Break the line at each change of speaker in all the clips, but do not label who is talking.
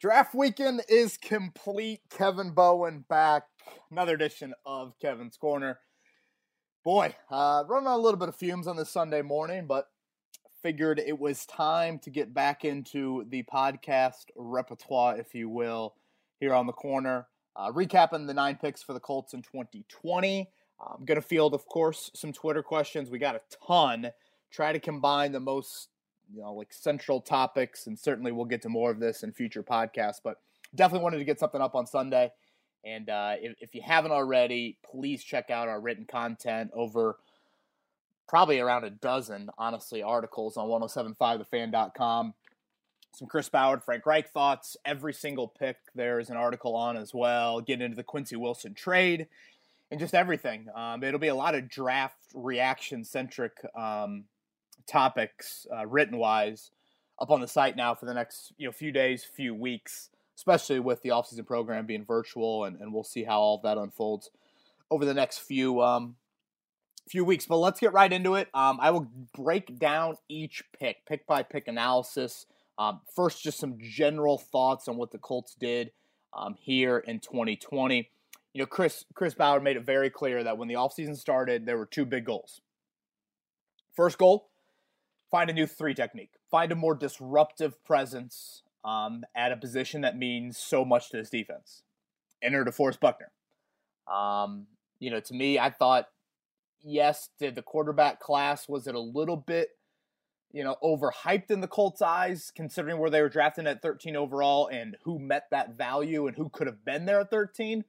Draft weekend is complete. Kevin Bowen back. Another edition of Kevin's Corner. Boy, uh, running a little bit of fumes on this Sunday morning, but figured it was time to get back into the podcast repertoire, if you will, here on the corner. Uh, recapping the nine picks for the Colts in 2020. I'm going to field, of course, some Twitter questions. We got a ton. Try to combine the most you know, like central topics, and certainly we'll get to more of this in future podcasts. But definitely wanted to get something up on Sunday. And uh, if, if you haven't already, please check out our written content over probably around a dozen, honestly, articles on 1075thefan.com. Some Chris Ballard, Frank Reich thoughts. Every single pick there is an article on as well. Get into the Quincy Wilson trade and just everything. Um, it'll be a lot of draft reaction centric um, topics uh, written wise up on the site now for the next you know few days, few weeks, especially with the offseason program being virtual, and, and we'll see how all that unfolds over the next few um, few weeks. But let's get right into it. Um, I will break down each pick, pick by pick analysis. Um, first, just some general thoughts on what the Colts did um, here in 2020. You know, Chris Chris Ballard made it very clear that when the offseason started, there were two big goals. First goal, find a new three technique, find a more disruptive presence um, at a position that means so much to this defense. Enter DeForest Buckner. Um, you know, to me, I thought, yes, did the quarterback class was it a little bit, you know, overhyped in the Colts' eyes, considering where they were drafting at 13 overall and who met that value and who could have been there at 13?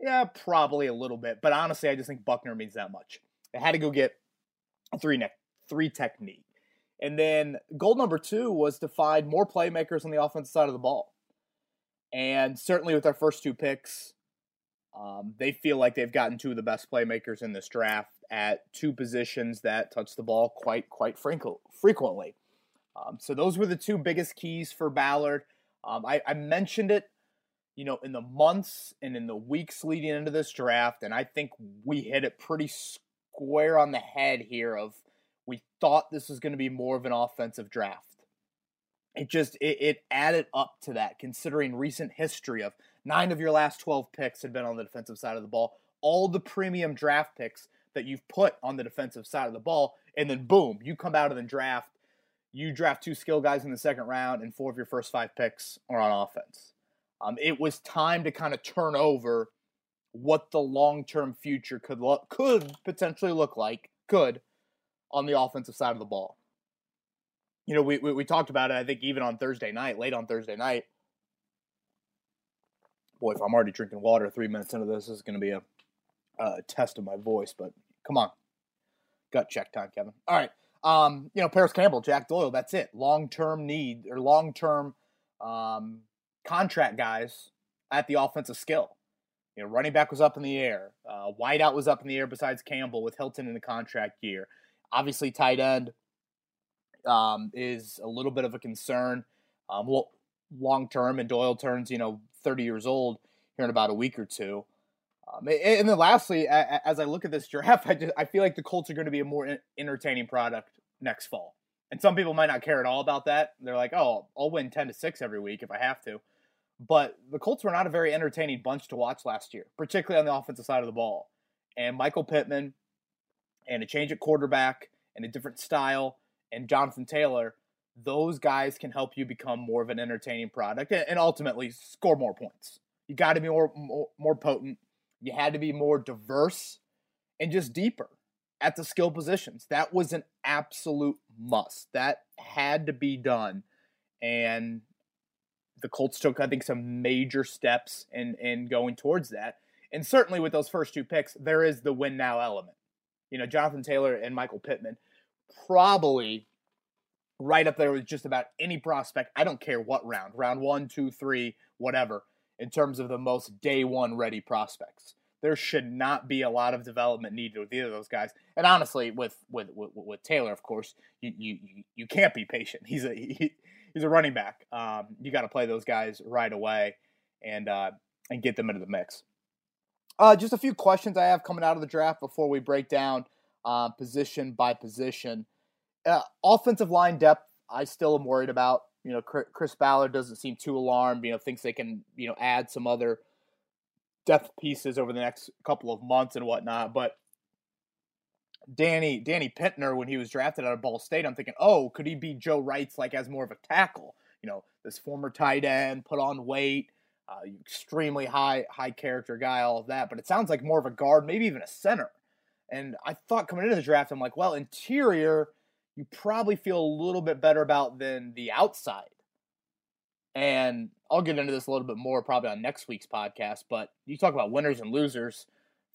Yeah, probably a little bit. But honestly, I just think Buckner means that much. They had to go get a three three technique. And then goal number two was to find more playmakers on the offensive side of the ball. And certainly with our first two picks, um, they feel like they've gotten two of the best playmakers in this draft at two positions that touch the ball quite quite frequently. Um, so those were the two biggest keys for Ballard. Um, I, I mentioned it, you know, in the months and in the weeks leading into this draft, and I think we hit it pretty square on the head here of we thought this was going to be more of an offensive draft. It just it, it added up to that, considering recent history of nine of your last twelve picks had been on the defensive side of the ball. All the premium draft picks that you've put on the defensive side of the ball, and then boom, you come out of the draft, you draft two skill guys in the second round, and four of your first five picks are on offense. Um, it was time to kind of turn over what the long term future could look, could potentially look like, could on the offensive side of the ball. You know, we, we, we talked about it, I think, even on Thursday night, late on Thursday night. Boy, if I'm already drinking water three minutes into this, this is going to be a, a test of my voice, but come on. Gut check time, Kevin. All right. Um, you know, Parris Campbell, Jack Doyle, that's it. Long term need or long term um, contract guys at the offensive skill. You know, running back was up in the air. Uh, wideout was up in the air besides Campbell with Hilton in the contract year. Obviously, tight end um, is a little bit of a concern um, long term, and Doyle turns, you know, 30 years old here in about a week or two. Um, and then lastly, as I look at this draft, I just I feel like the Colts are going to be a more entertaining product next fall. And some people might not care at all about that. They're like, "Oh, I'll win 10 to 6 every week if I have to." But the Colts were not a very entertaining bunch to watch last year, particularly on the offensive side of the ball. And Michael Pittman and a change at quarterback and a different style and Jonathan Taylor, those guys can help you become more of an entertaining product and ultimately score more points. You got to be more, more, more potent. You had to be more diverse and just deeper at the skill positions. That was an absolute must. That had to be done. And the Colts took, I think, some major steps in, in going towards that. And certainly with those first two picks, there is the win now element you know, Jonathan Taylor and Michael Pittman, probably right up there with just about any prospect. I don't care what round, round one, two, three, whatever, in terms of the most day one ready prospects. There should not be a lot of development needed with either of those guys. And honestly, with with with, with Taylor, of course, you, you you can't be patient. He's a he, he's a running back. Um, you got to play those guys right away and uh, and get them into the mix. Uh, just a few questions I have coming out of the draft before we break down uh, position by position. Uh, offensive line depth, I still am worried about. You know, Chris Ballard doesn't seem too alarmed. You know, thinks they can you know add some other depth pieces over the next couple of months and whatnot. But Danny Danny Pinter, when he was drafted out of Ball State, I'm thinking, oh, could he be Joe Reitz like as more of a tackle? You know, this former tight end, put on weight, uh, extremely high high character guy, all of that. But it sounds like more of a guard, maybe even a center. And I thought coming into the draft, I'm like, well, interior, you probably feel a little bit better about than the outside. And I'll get into this a little bit more probably on next week's podcast. But you talk about winners and losers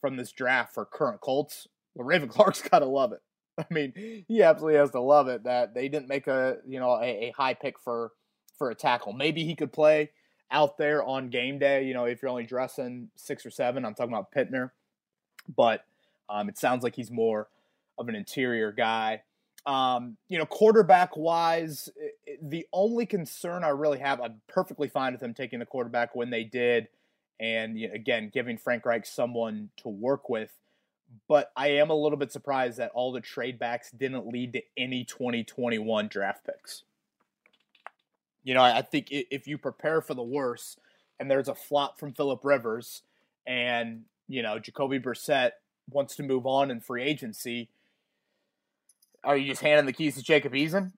from this draft for current Colts. Well, Raven Clark's got to love it. I mean, he absolutely has to love it that they didn't make a you know a, a high pick for for a tackle. Maybe he could play out there on game day. You know, if you're only dressing six or seven, I'm talking about Pinter, but um, it sounds like he's more of an interior guy. Um, you know, quarterback wise, the only concern I really have, I'm perfectly fine with them taking the quarterback when they did, and you know, again, giving Frank Reich someone to work with. But I am a little bit surprised that all the trade backs didn't lead to any 2021 draft picks. You know, I think if you prepare for the worst and there's a flop from Philip Rivers and, you know, Jacoby Brissett wants to move on in free agency, are you just handing the keys to Jacob Eason?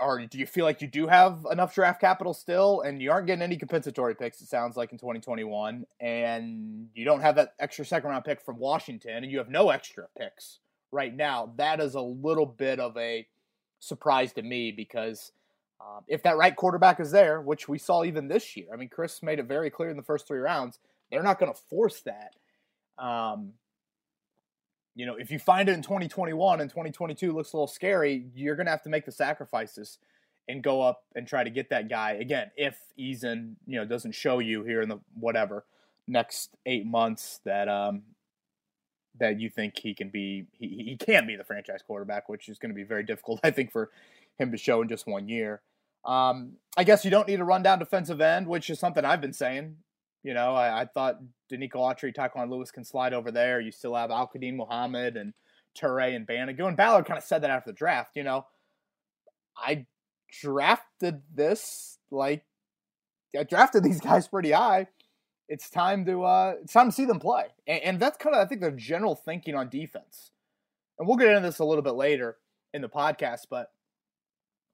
Or do you feel like you do have enough draft capital still and you aren't getting any compensatory picks, it sounds like, in 2021, and you don't have that extra second round pick from Washington and you have no extra picks right now? That is a little bit of a surprise to me because – um, if that right quarterback is there, which we saw even this year, I mean, Chris made it very clear in the first three rounds, they're not going to force that. Um, you know, if you find it in 2021 and 2022 looks a little scary, you're going to have to make the sacrifices and go up and try to get that guy again. If Eason, you know, doesn't show you here in the whatever next eight months that um, that you think he can be, he, he can be the franchise quarterback, which is going to be very difficult, I think, for him to show in just one year. Um, I guess you don't need a rundown defensive end, which is something I've been saying. You know, I, I thought Denico Autry, Tyquan Lewis can slide over there. You still have Al-Quadin Muhammad and Turay and Banogu. And Ballard kind of said that after the draft. You know, I drafted this like I drafted these guys pretty high. It's time to uh, it's time to see them play, and, and that's kind of I think the general thinking on defense. And we'll get into this a little bit later in the podcast, but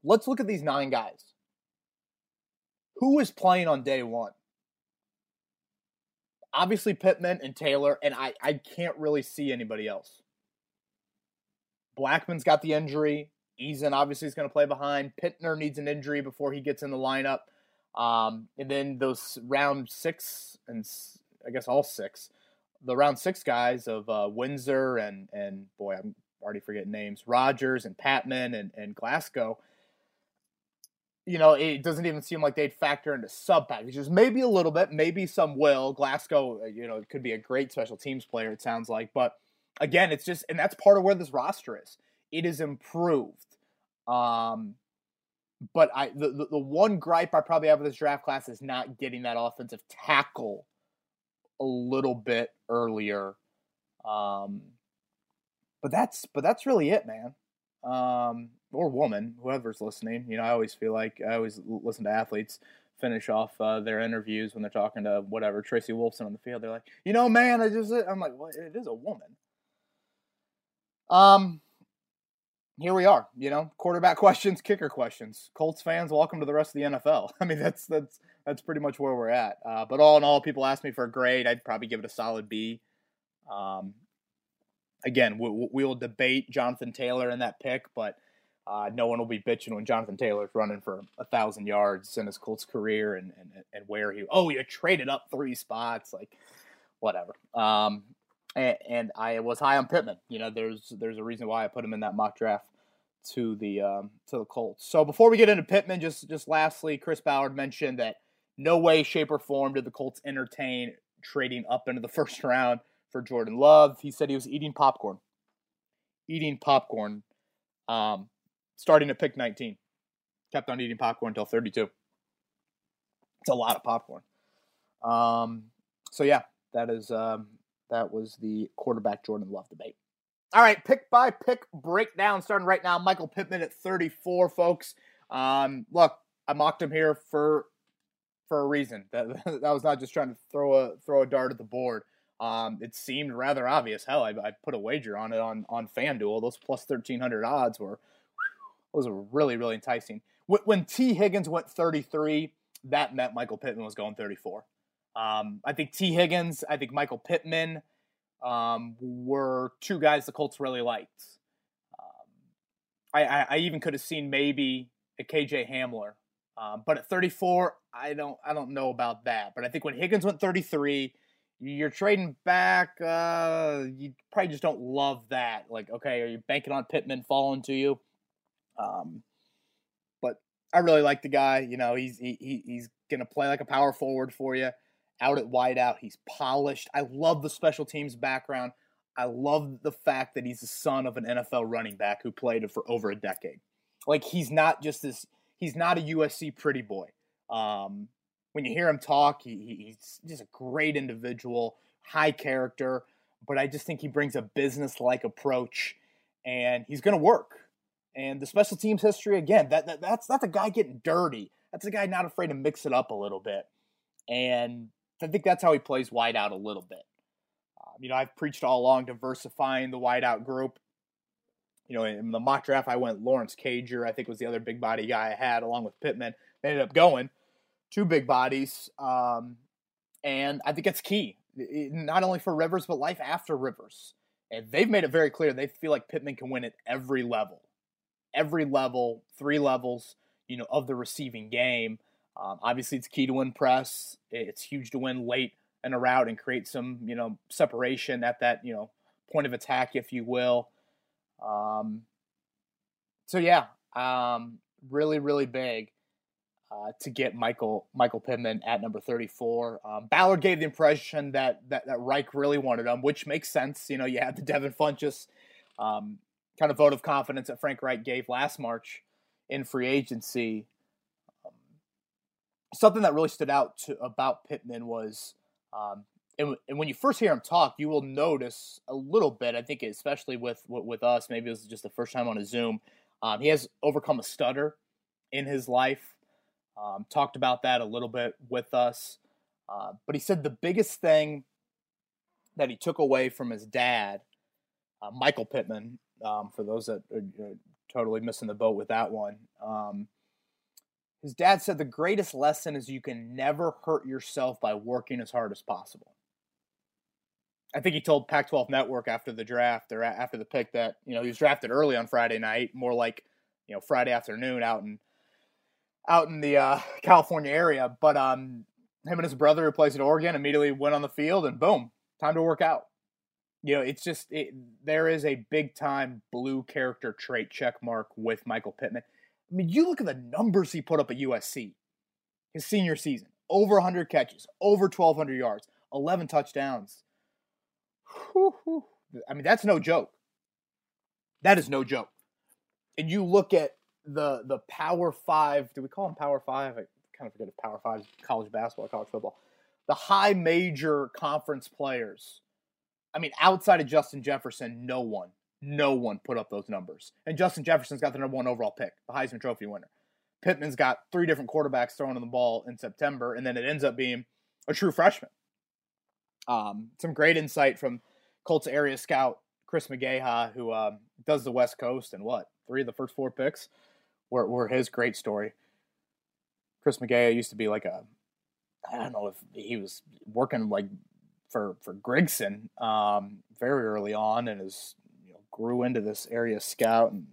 let's look at these nine guys. Who is playing on day one? Obviously, Pittman and Taylor, and I, I can't really see anybody else. Blackmon's got the injury. Eason obviously is going to play behind. Pinter needs an injury before he gets in the lineup. Um, and then those round six and I guess all six, the round six guys of uh, Windsor and and boy, I'm already forgetting names. Rodgers and Patmon and and Glasgow you know, it doesn't even seem like they'd factor into sub packages. Maybe a little bit, maybe some will. Glasgow, uh, you know, could be a great special teams player, it sounds like. But again, it's just, and that's part of where this roster is. It is improved. Um, but I, the, the, the one gripe I probably have with this draft class is not getting that offensive tackle a little bit earlier. Um, but that's, but that's really it, man. Um, or woman, whoever's listening. You know, I always feel like I always listen to athletes finish off uh, their interviews when they're talking to whatever Tracy Wolfson on the field. They're like, you know, man, I just I'm like, well, it is a woman. Um, here we are. You know, quarterback questions, kicker questions. Colts fans, welcome to the rest of the NFL. I mean, that's that's that's pretty much where we're at. Uh, but all in all, people ask me for a grade. I'd probably give it a solid B. Um, again, we, we will debate Jonathan Taylor in that pick, but uh, no one will be bitching when Jonathan Taylor's running for a thousand yards in his Colts career and, and and where he oh you traded up three spots like whatever. Um, and, and, I was high on Pittman. You know, there's there's a reason why I put him in that mock draft to the um, to the Colts. So before we get into Pittman, just just lastly, Chris Ballard mentioned that no way, shape, or form did the Colts entertain trading up into the first round for Jordan Love. He said he was eating popcorn, eating popcorn. Um, starting at pick 19. Kept on eating popcorn until 32. It's a lot of popcorn. Um, so yeah, that is um, that was the quarterback Jordan Love debate. All right, pick by pick breakdown starting right now. Michael Pittman at 34, folks. Um, look, I mocked him here for for a reason. That that was not just trying to throw a throw a dart at the board. Um, it seemed rather obvious. Hell, I, I put a wager on it on on FanDuel. Those plus thirteen hundred odds were were really really enticing. When, Tee Higgins went thirty three, that meant Michael Pittman was going thirty four. Um, I think Tee Higgins, I think Michael Pittman um, were two guys the Colts really liked. Um, I, I, I, even could have seen maybe a KJ Hamler, um, but at 34, I don't I don't know about that. But I think when Higgins went 33, you're trading back. Uh, you probably just don't love that. Like, okay, are you banking on Pittman falling to you? Um, but I really like the guy. You know, he's he, he's gonna play like a power forward for you out at wideout. He's polished. I love the special teams background. I love the fact that he's the son of an NFL running back who played for over a decade. Like he's not just this. He's not a USC pretty boy. Um, when you hear him talk, he, he's just a great individual, high character. But I just think he brings a business-like approach, and he's going to work. And the special teams history again, that, that that's not the guy getting dirty. That's a guy not afraid to mix it up a little bit. And I think that's how he plays wideout a little bit. Um, you know, I've preached all along diversifying the wideout group. You know, in the mock draft, I went Lawrence Cager. I think was the other big body guy I had, along with Pittman. They ended up going two big bodies, um, and I think it's key not only for Rivers but life after Rivers. And they've made it very clear they feel like Pittman can win at every level, every level, three levels, you know, of the receiving game. Um, obviously, it's key to win press. It's huge to win late in a route and create some, you know, separation at that, you know, point of attack, if you will. Um, so yeah, um, really, really big uh, to get Michael Michael Pittman at number 34. Um, Ballard gave the impression that, that that Reich really wanted him, which makes sense. You know, you had the Devin Funchess um, kind of vote of confidence that Frank Reich gave last March in free agency something that really stood out to, about Pittman was, um, and, and, when you first hear him talk, you will notice a little bit. I think, especially with with us, maybe it was just the first time on a Zoom. Um, he has overcome a stutter in his life. Um, talked about that a little bit with us, uh, but he said the biggest thing that he took away from his dad, uh, Michael Pittman. Um, for those that are, are, totally missing the boat with that one um, his dad said the greatest lesson is you can never hurt yourself by working as hard as possible. I think he told Pac 12 Network after the draft or after the pick that, you know, he was drafted early on Friday night, more like, you know, Friday afternoon out in out in the uh, California area. But um, him and his brother, who plays at Oregon, immediately went on the field and boom, time to work out. You know, it's just it, there is a big time blue character trait check mark with Michael Pittman. I mean, you look at the numbers he put up at USC his senior season over 100 catches, over 1,200 yards, 11 touchdowns. I mean, that's no joke. That is no joke. And you look at the the Power Five. Do we call them Power Five? I kind of forget if Power Five is college basketball, or college football. The high major conference players. I mean, outside of Justin Jefferson, no one no one put up those numbers. And Justin Jefferson's got the number one overall pick, the Heisman Trophy winner. Pittman's got three different quarterbacks throwing the ball in September, and then it ends up being a true freshman. Um, some great insight from Colts area scout Chris McGaha, who um, does the West Coast, and what three of the first four picks were, were his great story. Chris McGaha used to be like a, I don't know if he was working like for for Grigson um, very early on, and is grew into this area scout and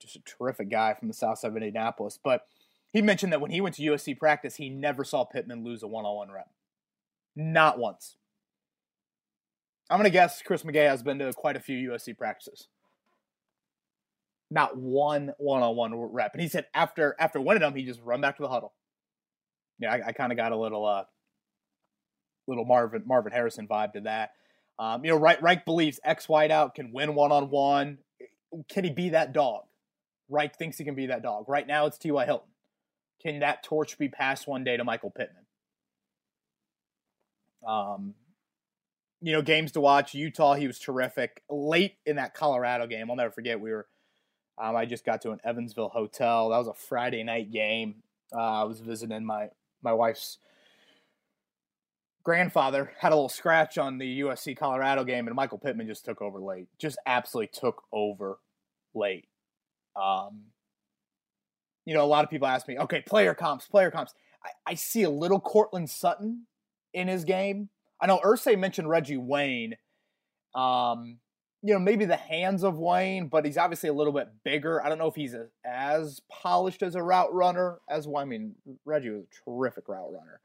just a terrific guy from the south side of Indianapolis. But he mentioned that when he went to USC practice, he never saw Pittman lose a one on one rep. Not once. I'm to guess Chris McGay has been to quite a few USC practices. Not one one on one rep. And he said after after winning them, he just run back to the huddle. Yeah, I, I kind of got a little uh little Marvin Marvin Harrison vibe to that. Um, you know, Reich, Reich believes X wideout can win one on one. Can he be that dog? Reich thinks he can be that dog. Right now, it's T.Y. Hilton. Can that torch be passed one day to Michael Pittman? Um, you know, games to watch. Utah, he was terrific. Late in that Colorado game, I'll never forget. We were, um, I just got to an Evansville hotel. That was a Friday night game. Uh, I was visiting my my wife's grandfather had a little scratch on the USC Colorado game, and Michael Pittman just took over late. Just absolutely took over late. Um, you know, a lot of people ask me, okay, player comps, player comps. I, I see a little Courtland Sutton in his game. I know Irsay mentioned Reggie Wayne. Um, you know, maybe the hands of Wayne, but he's obviously a little bit bigger. I don't know if he's a, as polished as a route runner as. I mean, Reggie was a terrific route runner.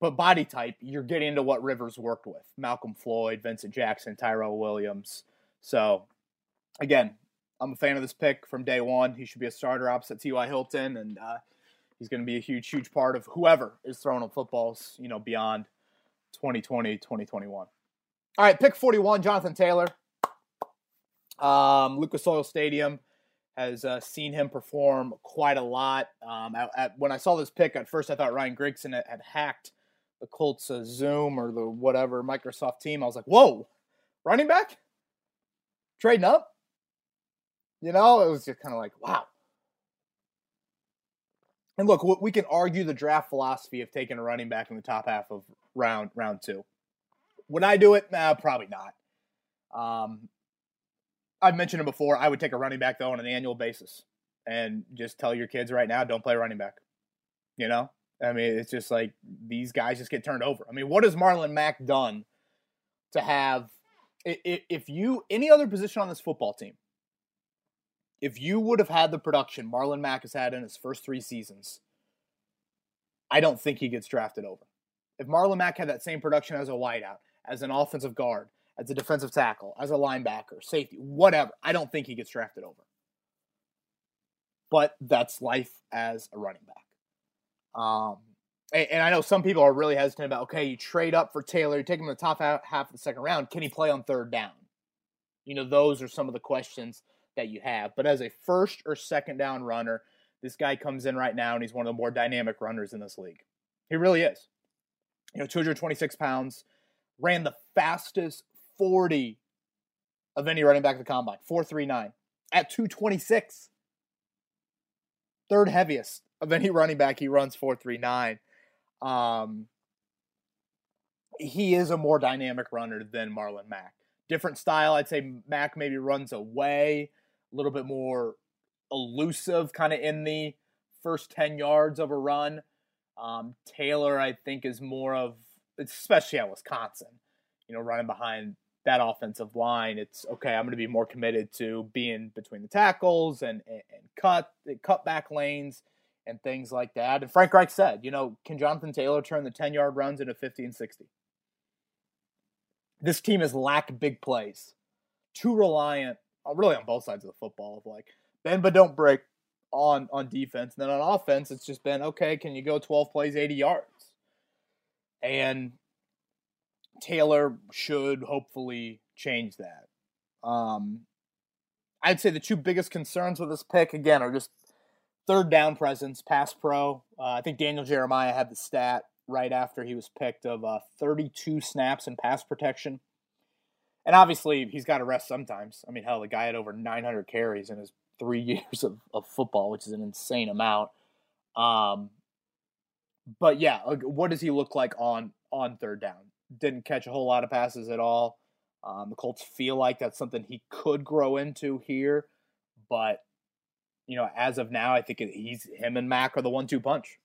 But body type, you're getting into what Rivers worked with Malcolm Floyd, Vincent Jackson, Tyrell Williams. So, again, I'm a fan of this pick from day one. He should be a starter opposite T.Y. Hilton, and uh, he's going to be a huge, huge part of whoever is throwing him footballs, you know, beyond 2020, 2021. All right, pick 41, Jonathan Taylor. Um, Lucas Oil Stadium has uh, seen him perform quite a lot. Um, at, at, when I saw this pick, at first I thought Ryan Grigson had, had hacked the Colts uh, Zoom or the whatever Microsoft team. I was like, whoa, running back? Trading up? You know, it was just kind of like, wow. And look, we can argue the draft philosophy of taking a running back in the top half of round round two. Would I do it? Nah, probably not. Um, I've mentioned it before. I would take a running back though on an annual basis, and just tell your kids right now, don't play running back. You know, I mean, it's just like these guys just get turned over. I mean, what has Marlon Mack done to have? If you any other position on this football team, if you would have had the production Marlon Mack has had in his first three seasons, I don't think he gets drafted over. If Marlon Mack had that same production as a wideout, as an offensive guard, as a defensive tackle, as a linebacker, safety, whatever, I don't think he gets drafted over. But that's life as a running back. Um, and, and, I know some people are really hesitant about, okay, you trade up for Taylor, you take him in the top half, half of the second round. Can he play on third down? You know, those are some of the questions that you have. But as a first or second down runner, this guy comes in right now and he's one of the more dynamic runners in this league. He really is. You know, 226 pounds, ran the fastest 40 of any running back at the combine, 439 at 226. Third heaviest of any running back, he runs 439. Um, he is a more dynamic runner than Marlon Mack. Different style. I'd say Mack maybe runs away a little bit more elusive kind of in the first 10 yards of a run. Um, Taylor, I think, is more of, especially at Wisconsin, you know, running behind that offensive line. It's okay, I'm going to be more committed to being between the tackles and, and, cut, cut back lanes and things like that. And Frank Reich said, you know, can Jonathan Taylor turn the 10 yard runs into 50 and 60? This team has lacked big plays, too reliant uh, really on both sides of the football of like bend but don't break on on defense. And then on offense, it's just been okay. Can you go 12 plays, 80 yards? And Taylor should hopefully change that. Um, I'd say the two biggest concerns with this pick again are just third down presence, pass pro. Uh, I think Daniel Jeremiah had the stat right after he was picked of uh, 32 snaps in pass protection. And obviously, he's got to rest sometimes. I mean, hell, the guy had over 900 carries in his three years of, of football, which is an insane amount. Um, but yeah, what does he look like on on third down? Didn't catch a whole lot of passes at all. Um, the Colts feel like that's something he could grow into here, but you know, as of now, I think he's him and Mack are the one-two punch.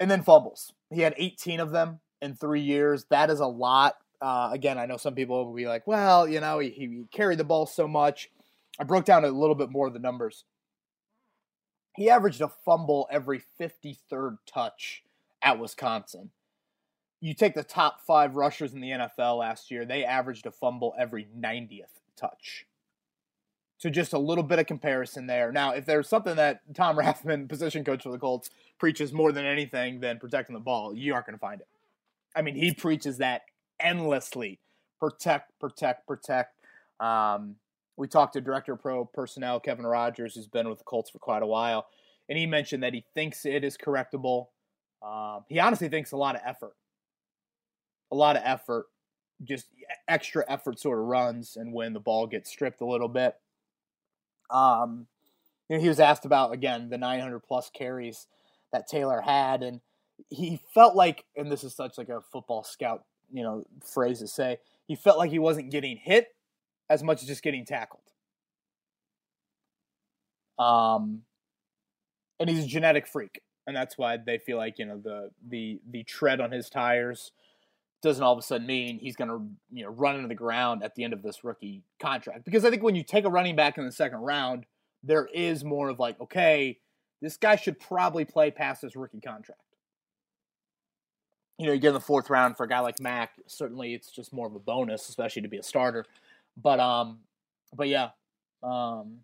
And then fumbles. He had 18 of them in three years. That is a lot. Uh, again, I know some people will be like, well, you know, he, he carried the ball so much. I broke down a little bit more of the numbers. He averaged a fumble every 53rd touch at Wisconsin. You take the top five rushers in the NFL last year, they averaged a fumble every 90th touch. So just a little bit of comparison there. Now, if there's something that Tom Rathman, position coach for the Colts, preaches more than anything than protecting the ball, you aren't going to find it. I mean, he preaches that endlessly. Protect, protect, protect. Um, we talked to director of pro personnel Kevin Rogers, who's been with the Colts for quite a while, and he mentioned that he thinks it is correctable. Um, he honestly thinks a lot of effort, a lot of effort, just extra effort sort of runs, and when the ball gets stripped a little bit. Um, you know, he was asked about again the 900 plus carries that Taylor had, and he felt like, and this is such like a football scout, you know, phrase to say, he felt like he wasn't getting hit as much as just getting tackled. Um, and he's a genetic freak, and that's why they feel like you know the the the tread on his tires doesn't all of a sudden mean he's going to you know run into the ground at the end of this rookie contract. Because I think when you take a running back in the second round, there is more of like, okay, this guy should probably play past his rookie contract. You know, you get in the fourth round for a guy like Mack. Certainly, it's just more of a bonus, especially to be a starter. But um, but yeah, um,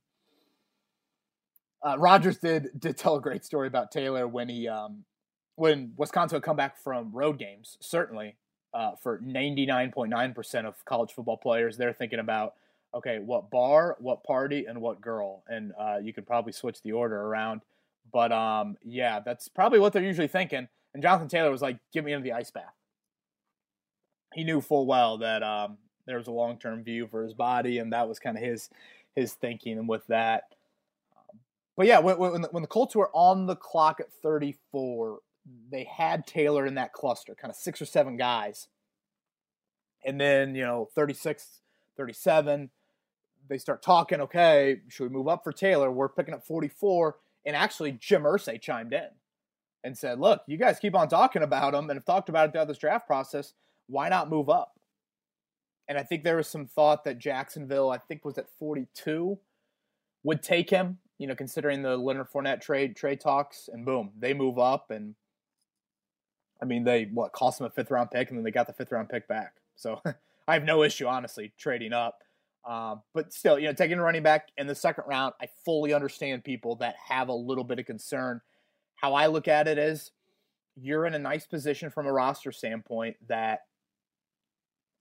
uh, Rodgers did did tell a great story about Taylor when he um, when Wisconsin would come back from road games. Certainly, uh, for ninety nine point nine percent of college football players, they're thinking about okay, what bar, what party, and what girl, and uh, you could probably switch the order around. But um, yeah, that's probably what they're usually thinking. And Jonathan Taylor was like, "Get me into the ice bath." He knew full well that um, there was a long term view for his body, and that was kind of his his thinking. And with that, but yeah, when, when, the, when the Colts were on the clock at 34, they had Taylor in that cluster, kind of six or seven guys. And then, you know, 36, 37, they start talking, okay, should we move up for Taylor? We're picking up 44. And actually, Jim Irsay chimed in and said, look, you guys keep on talking about him and have talked about it throughout this draft process. Why not move up? And I think there was some thought that Jacksonville, I think was at 42, would take him you know, considering the Leonard Fournette trade trade talks, and boom, they move up, and I mean, they what cost them a fifth round pick, and then they got the fifth round pick back. So I have no issue, honestly, trading up. Um, but still, you know, taking a running back in the second round, I fully understand people that have a little bit of concern. How I look at it is, you're in a nice position from a roster standpoint that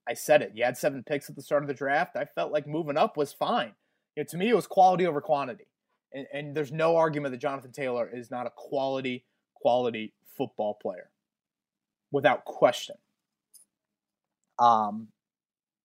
I said it. You had seven picks at the start of the draft. I felt like moving up was fine. You know, to me, it was quality over quantity and, and there's no argument that Jonathan Taylor is not a quality, quality football player, without question. Um,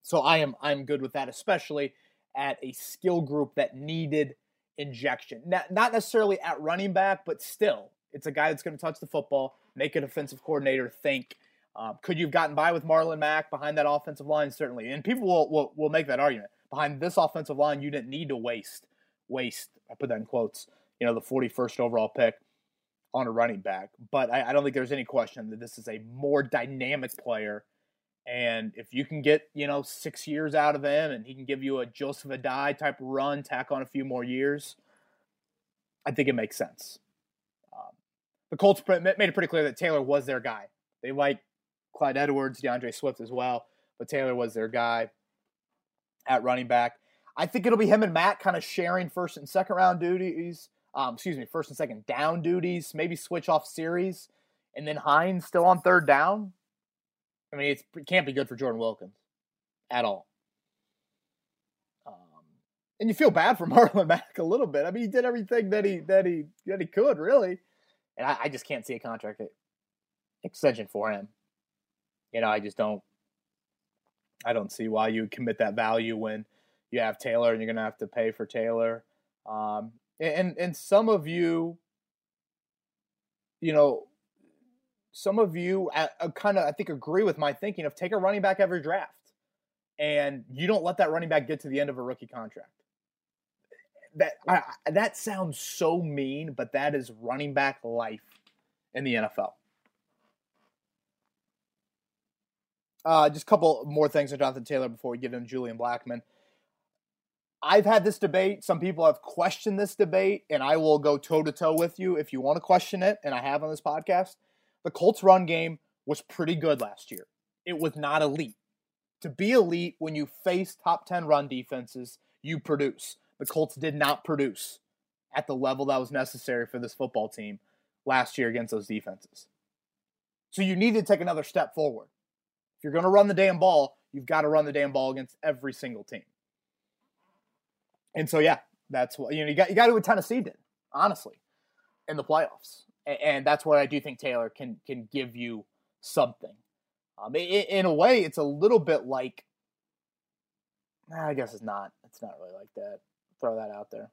so I am I'm good with that, especially at a skill group that needed injection. Not, not necessarily at running back, but still, it's a guy that's going to touch the football, make a defensive coordinator think. Um, could you have gotten by with Marlon Mack behind that offensive line? Certainly, and people will, will will make that argument. Behind this offensive line, you didn't need to waste waste, I put that in quotes, you know, the 41st overall pick on a running back. But I, I don't think there's any question that this is a more dynamic player. And if you can get, you know, six years out of him and he can give you a Joseph Addai type run, tack on a few more years, I think it makes sense. Um, the Colts made it pretty clear that Taylor was their guy. They like Clyde Edwards, D'Andre Swift as well, but Taylor was their guy at running back. I think it'll be him and Mack kind of sharing first and second round duties. Um, excuse me, first and second down duties. Maybe switch off series, and then Hines still on third down. I mean, it can't be good for Jordan Wilkins at all. Um, and you feel bad for Marlon Mack a little bit. I mean, he did everything that he that he that he could really, and I, I just can't see a contract extension for him. You know, I just don't. I don't see why you would commit that value when you have Taylor and you're going to have to pay for Taylor. Um, and and some of you, you know, some of you kind of I think agree with my thinking of take a running back every draft, and you don't let that running back get to the end of a rookie contract. That I, that sounds so mean, but that is running back life in the NFL. Uh, just a couple more things on Jonathan Taylor before we give him Julian Blackmon. I've had this debate. Some people have questioned this debate, and I will go toe to toe with you if you want to question it, and I have on this podcast. The Colts' run game was pretty good last year. It was not elite. To be elite, when you face top 10 run defenses, you produce. The Colts did not produce at the level that was necessary for this football team last year against those defenses. So you need to take another step forward. If you're going to run the damn ball, you've got to run the damn ball against every single team. And so yeah, that's what you know. You got you got to do what Tennessee did, honestly, in the playoffs, and, and that's what I do think Taylor can can give you something. Um, in, in a way, it's a little bit like. I guess it's not. It's not really like that. Throw that out there.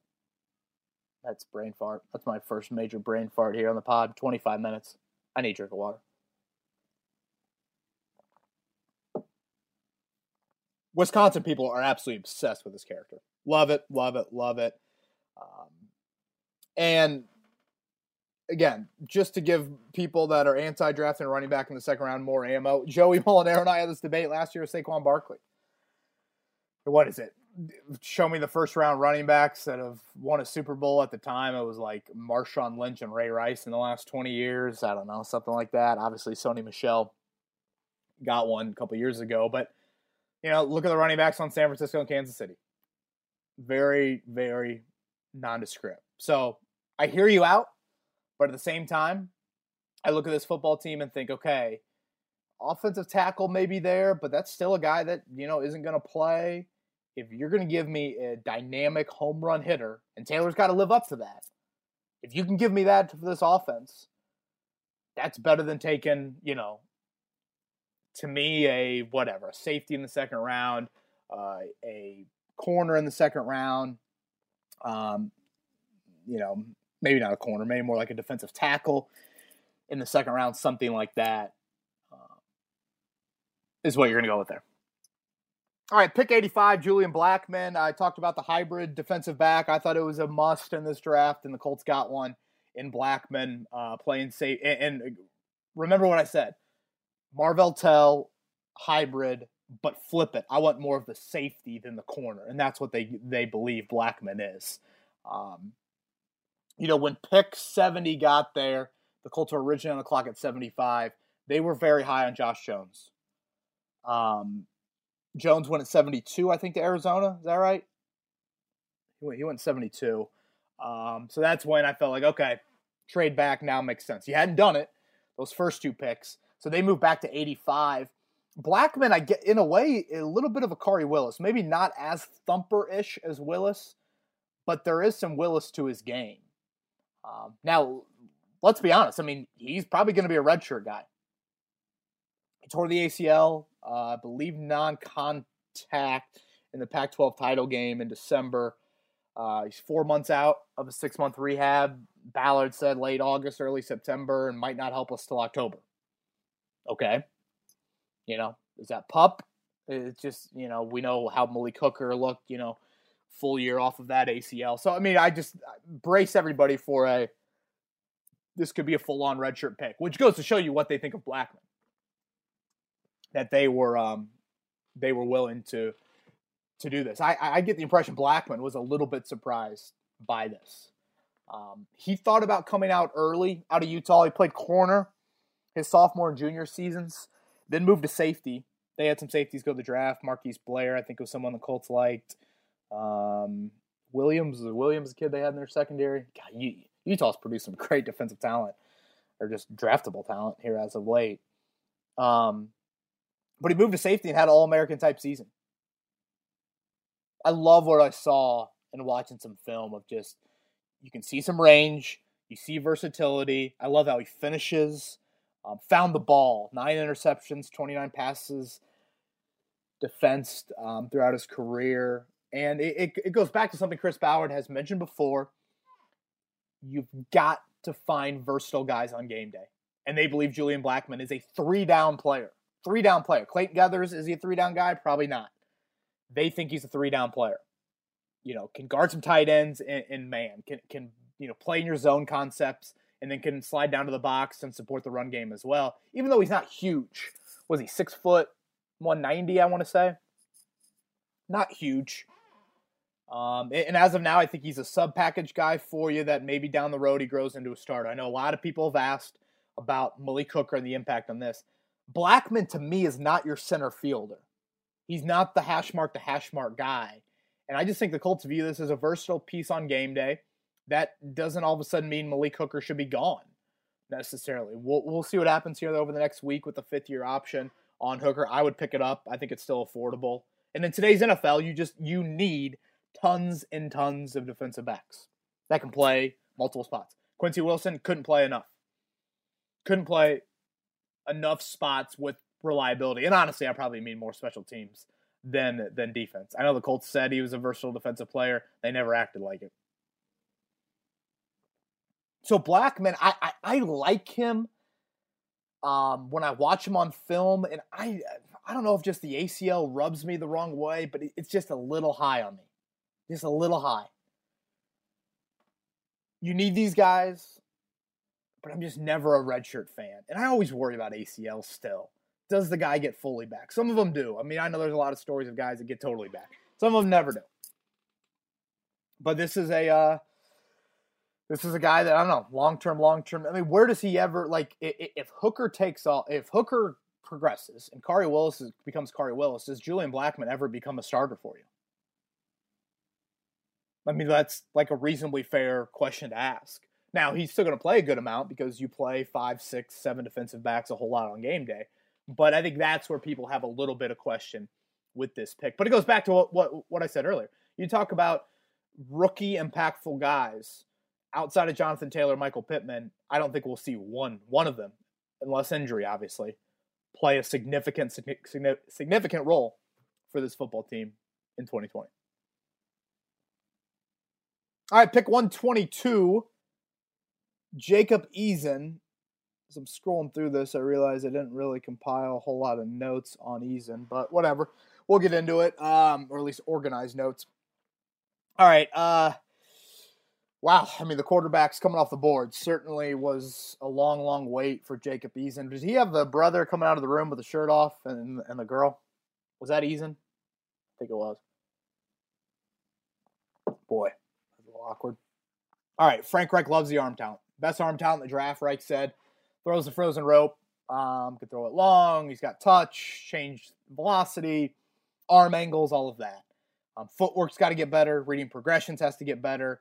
That's brain fart. That's my first major brain fart here on the pod. 25 minutes. I need a drink of water. Wisconsin people are absolutely obsessed with this character. Love it, love it, love it. Um, and again, just to give people that are anti-drafting running back in the second round more ammo, Joey Molinaro and I had this debate last year with Saquon Barkley. What is it? Show me the first round running backs that have won a Super Bowl at the time. It was like Marshawn Lynch and Ray Rice in the last 20 years. I don't know, something like that. Obviously, Sony Michel got one a couple years ago. But, you know, look at the running backs on San Francisco and Kansas City. Very, very nondescript. So I hear you out. But at the same time, I look at this football team and think, okay, offensive tackle may be there, but that's still a guy that, you know, isn't going to play. If you're going to give me a dynamic home run hitter, and Taylor's got to live up to that. If you can give me that for this offense, that's better than taking, you know, to me, a whatever, a safety in the second round, uh, a corner in the second round, um, you know, maybe not a corner, maybe more like a defensive tackle in the second round, something like that uh, is what you're going to go with there. All right, pick 85, Julian Blackmon. I talked about the hybrid defensive back. I thought it was a must in this draft, and the Colts got one in Blackmon uh, playing safe. And, and, remember what I said Marvell Tell, hybrid, but flip it. I want more of the safety than the corner, and that's what they they believe Blackmon is. Um, you know, when pick 70 got there, the Colts were originally on the clock at 75. They were very high on Josh Jones. Um, Jones went at 72, I think, to Arizona. Is that right? He went, he went 72. Um, so that's when I felt like, okay, trade back now makes sense. You hadn't done it those first two picks. So they moved back to 85. Blackmon, I get in a way a little bit of a Khari Willis, maybe not as thumper ish as Willis, but there is some Willis to his game. Um, now, let's be honest. I mean, he's probably going to be a redshirt guy. He tore the ACL, uh, I believe, non-contact in the Pac-12 title game in December. Uh, he's four months out of a six-month rehab. Ballard said late August, early September, and might not help us till October. Okay, you know, is that pup? It's just you know we know how Malik Hooker looked. You know, full year off of that ACL. So I mean, I just brace everybody for a this could be a full on redshirt pick, which goes to show you what they think of Blackmon. That they were um, they were willing to to do this. I, I get the impression Blackmon was a little bit surprised by this. Um, he thought about coming out early out of Utah. He played corner his sophomore and junior seasons, then moved to safety. They had some safeties go to the draft. Marquise Blair, I think, was someone the Colts liked. Um, Williams, the Williams, kid they had in their secondary. God, Utah's produced some great defensive talent, or just draftable talent here as of late. Um, but he moved to safety and had an All American type season. I love what I saw in watching some film of just you can see some range, you see versatility. I love how he finishes. Um, found the ball, nine interceptions, 29 passes defensed um, throughout his career. And it, it, it goes back to something Chris Ballard has mentioned before. You've got to find versatile guys on game day. And they believe Julian Blackmon is a three down player. Three down player. Clayton Geathers, is he a three down guy? Probably not. They think he's a three down player. You know, can guard some tight ends in, in man, can, can, you know, play in your zone concepts, and then can slide down to the box and support the run game as well. Even though he's not huge. Was he six foot, 190, I want to say? Not huge. Um, and as of now, I think he's a sub package guy for you that maybe down the road he grows into a starter. I know a lot of people have asked about Malik Hooker and the impact on this. Blackmon to me is not your center fielder. He's not the hash mark to hash mark guy. And I just think the Colts view this as a versatile piece on game day. That doesn't all of a sudden mean Malik Hooker should be gone necessarily. We'll, we'll see what happens here over the next week with the fifth year option on Hooker. I would pick it up. I think it's still affordable. And in today's NFL, you just you need – tons and tons of defensive backs that can play multiple spots. Quincy Wilson couldn't play enough. Couldn't play enough spots with reliability. And honestly, I probably mean more special teams than than defense. I know the Colts said he was a versatile defensive player. They never acted like it. So Blackmon, I, I, I like him um, when I watch him on film, and I I don't know if just the ACL rubs me the wrong way, but it's just a little high on me, just a little high. You need these guys, but I'm just never a redshirt fan, and I always worry about ACL still. Does the guy get fully back? Some of them do. I mean, I know there's a lot of stories of guys that get totally back. Some of them never do. But this is a uh, this is a guy that I don't know, long term, long term. I mean, where does he ever like if Hooker takes off, if Hooker progresses and Khari Willis is, becomes Khari Willis, does Julian Blackmon ever become a starter for you? I mean, that's like a reasonably fair question to ask. Now he's still going to play a good amount because you play five, six, seven defensive backs a whole lot on game day. But I think that's where people have a little bit of question with this pick. But it goes back to what what, what I said earlier. You talk about rookie impactful guys outside of Jonathan Taylor, Michael Pittman, I don't think we'll see one one of them, unless injury, obviously, play a significant significant role for this football team in 2020. All right, pick 122. Jacob Eason. As I'm scrolling through this, I realize I didn't really compile a whole lot of notes on Eason, but whatever. We'll get into it, um, or at least organize notes. All right. Uh, Wow, I mean the quarterback's coming off the board certainly was a long, long wait for Jacob Eason. Did he have the brother coming out of the room with the shirt off and and the girl? Was that Eason? I think it was. Boy, that's a little awkward. All right, Frank Reich loves the arm talent. Best arm talent in the draft. Reich said, throws the frozen rope. Um, could throw it long. He's got touch, change velocity, arm angles, all of that. Um, footwork's got to get better. Reading progressions has to get better.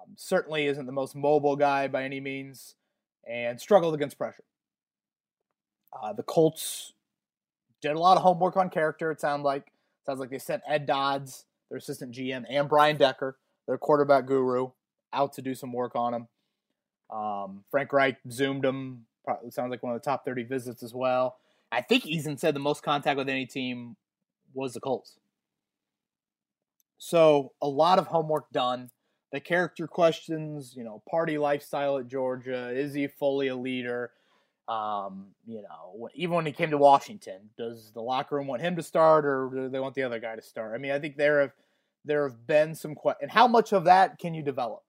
Um, certainly isn't the most mobile guy by any means, and struggled against pressure. Uh, the Colts did a lot of homework on character. It sounds like sounds like they sent Ed Dodds, their assistant GM, and Brian Decker, their quarterback guru, out to do some work on him. Um, Frank Reich zoomed him. Probably sounds like one of the top 30 visits as well. I think Eason said the most contact with any team was the Colts. So a lot of homework done the character questions, you know, party lifestyle at Georgia. Is he fully a leader? Um, you know, even when he came to Washington, does the locker room want him to start or do they want the other guy to start? I mean, I think there have there have been some questions. And how much of that can you develop?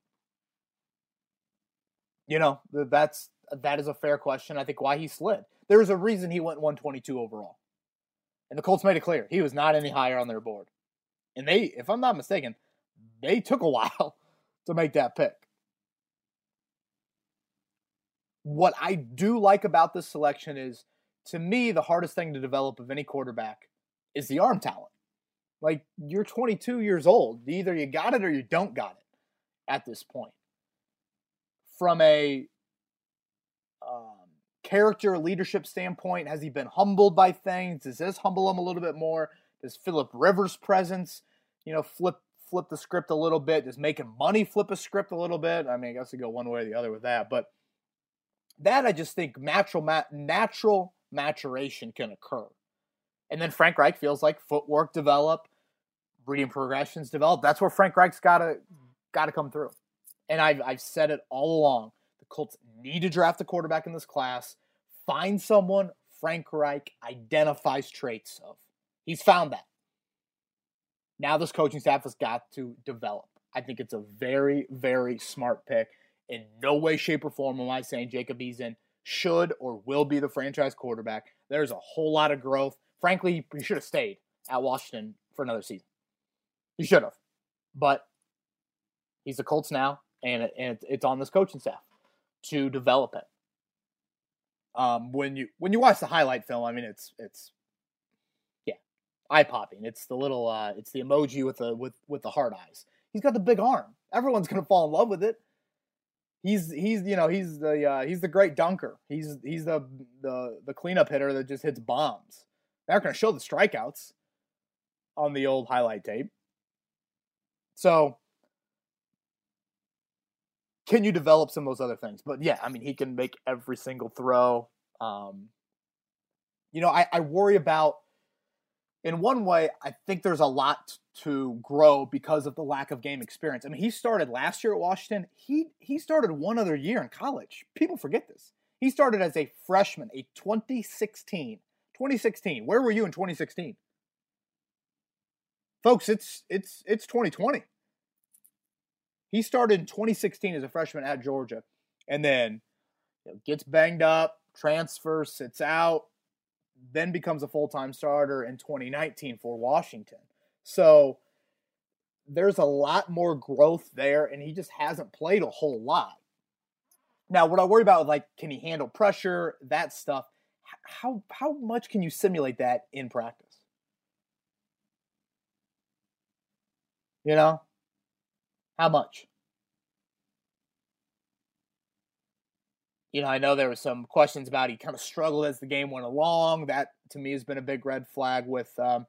You know, that's that is a fair question. I think why he slid. There's a reason he went 122 overall. And the Colts made it clear he was not any higher on their board. And they, if I'm not mistaken, they took a while to make that pick. What I do like about this selection is, to me, the hardest thing to develop of any quarterback is the arm talent. Like, you're 22 years old. Either you got it or you don't got it at this point. From a um, character leadership standpoint, has he been humbled by things? Does this humble him a little bit more? Does Philip Rivers' presence, you know, flip flip the script a little bit? Does making money flip a script a little bit? I mean, I guess it go one way or the other with that, but that I just think natural natural maturation can occur. And then Frank Reich feels like footwork develop, reading progressions develop. That's where Frank Reich's got to got to come through. And I've I've said it all along. The Colts need to draft a quarterback in this class. Find someone Frank Reich identifies traits of. He's found that. Now this coaching staff has got to develop. I think it's a very, very smart pick. In no way, shape, or form am I saying Jacob Eason should or will be the franchise quarterback. There's a whole lot of growth. Frankly, he should have stayed at Washington for another season. He should have. But he's the Colts now, and, and it's on this coaching staff to develop it. Um, when you when you watch the highlight film, I mean, it's it's eye popping. It's the little uh, it's the emoji with the with with the hard eyes. He's got the big arm. Everyone's gonna fall in love with it. He's he's you know he's the uh, he's the great dunker. He's he's the the the cleanup hitter that just hits bombs. They're not gonna show the strikeouts on the old highlight tape. So can you develop some of those other things? But yeah, I mean he can make every single throw. Um, you know, I, I worry about in one way, I think there's a lot to grow because of the lack of game experience. I mean, he started last year at Washington. He he started one other year in college. People forget this. He started as a freshman, a 2016. 2016. Where were you in 2016? Folks, it's it's it's 2020. He started in 2016 as a freshman at Georgia and then you know, gets banged up, transfers, sits out, then becomes a full time starter in 2019 for Washington. So there's a lot more growth there, and he just hasn't played a whole lot. Now, what I worry about, like, can he handle pressure, that stuff? How how much can you simulate that in practice? You know, how much? You know, I know there were some questions about he kind of struggled as the game went along. That to me has been a big red flag with um,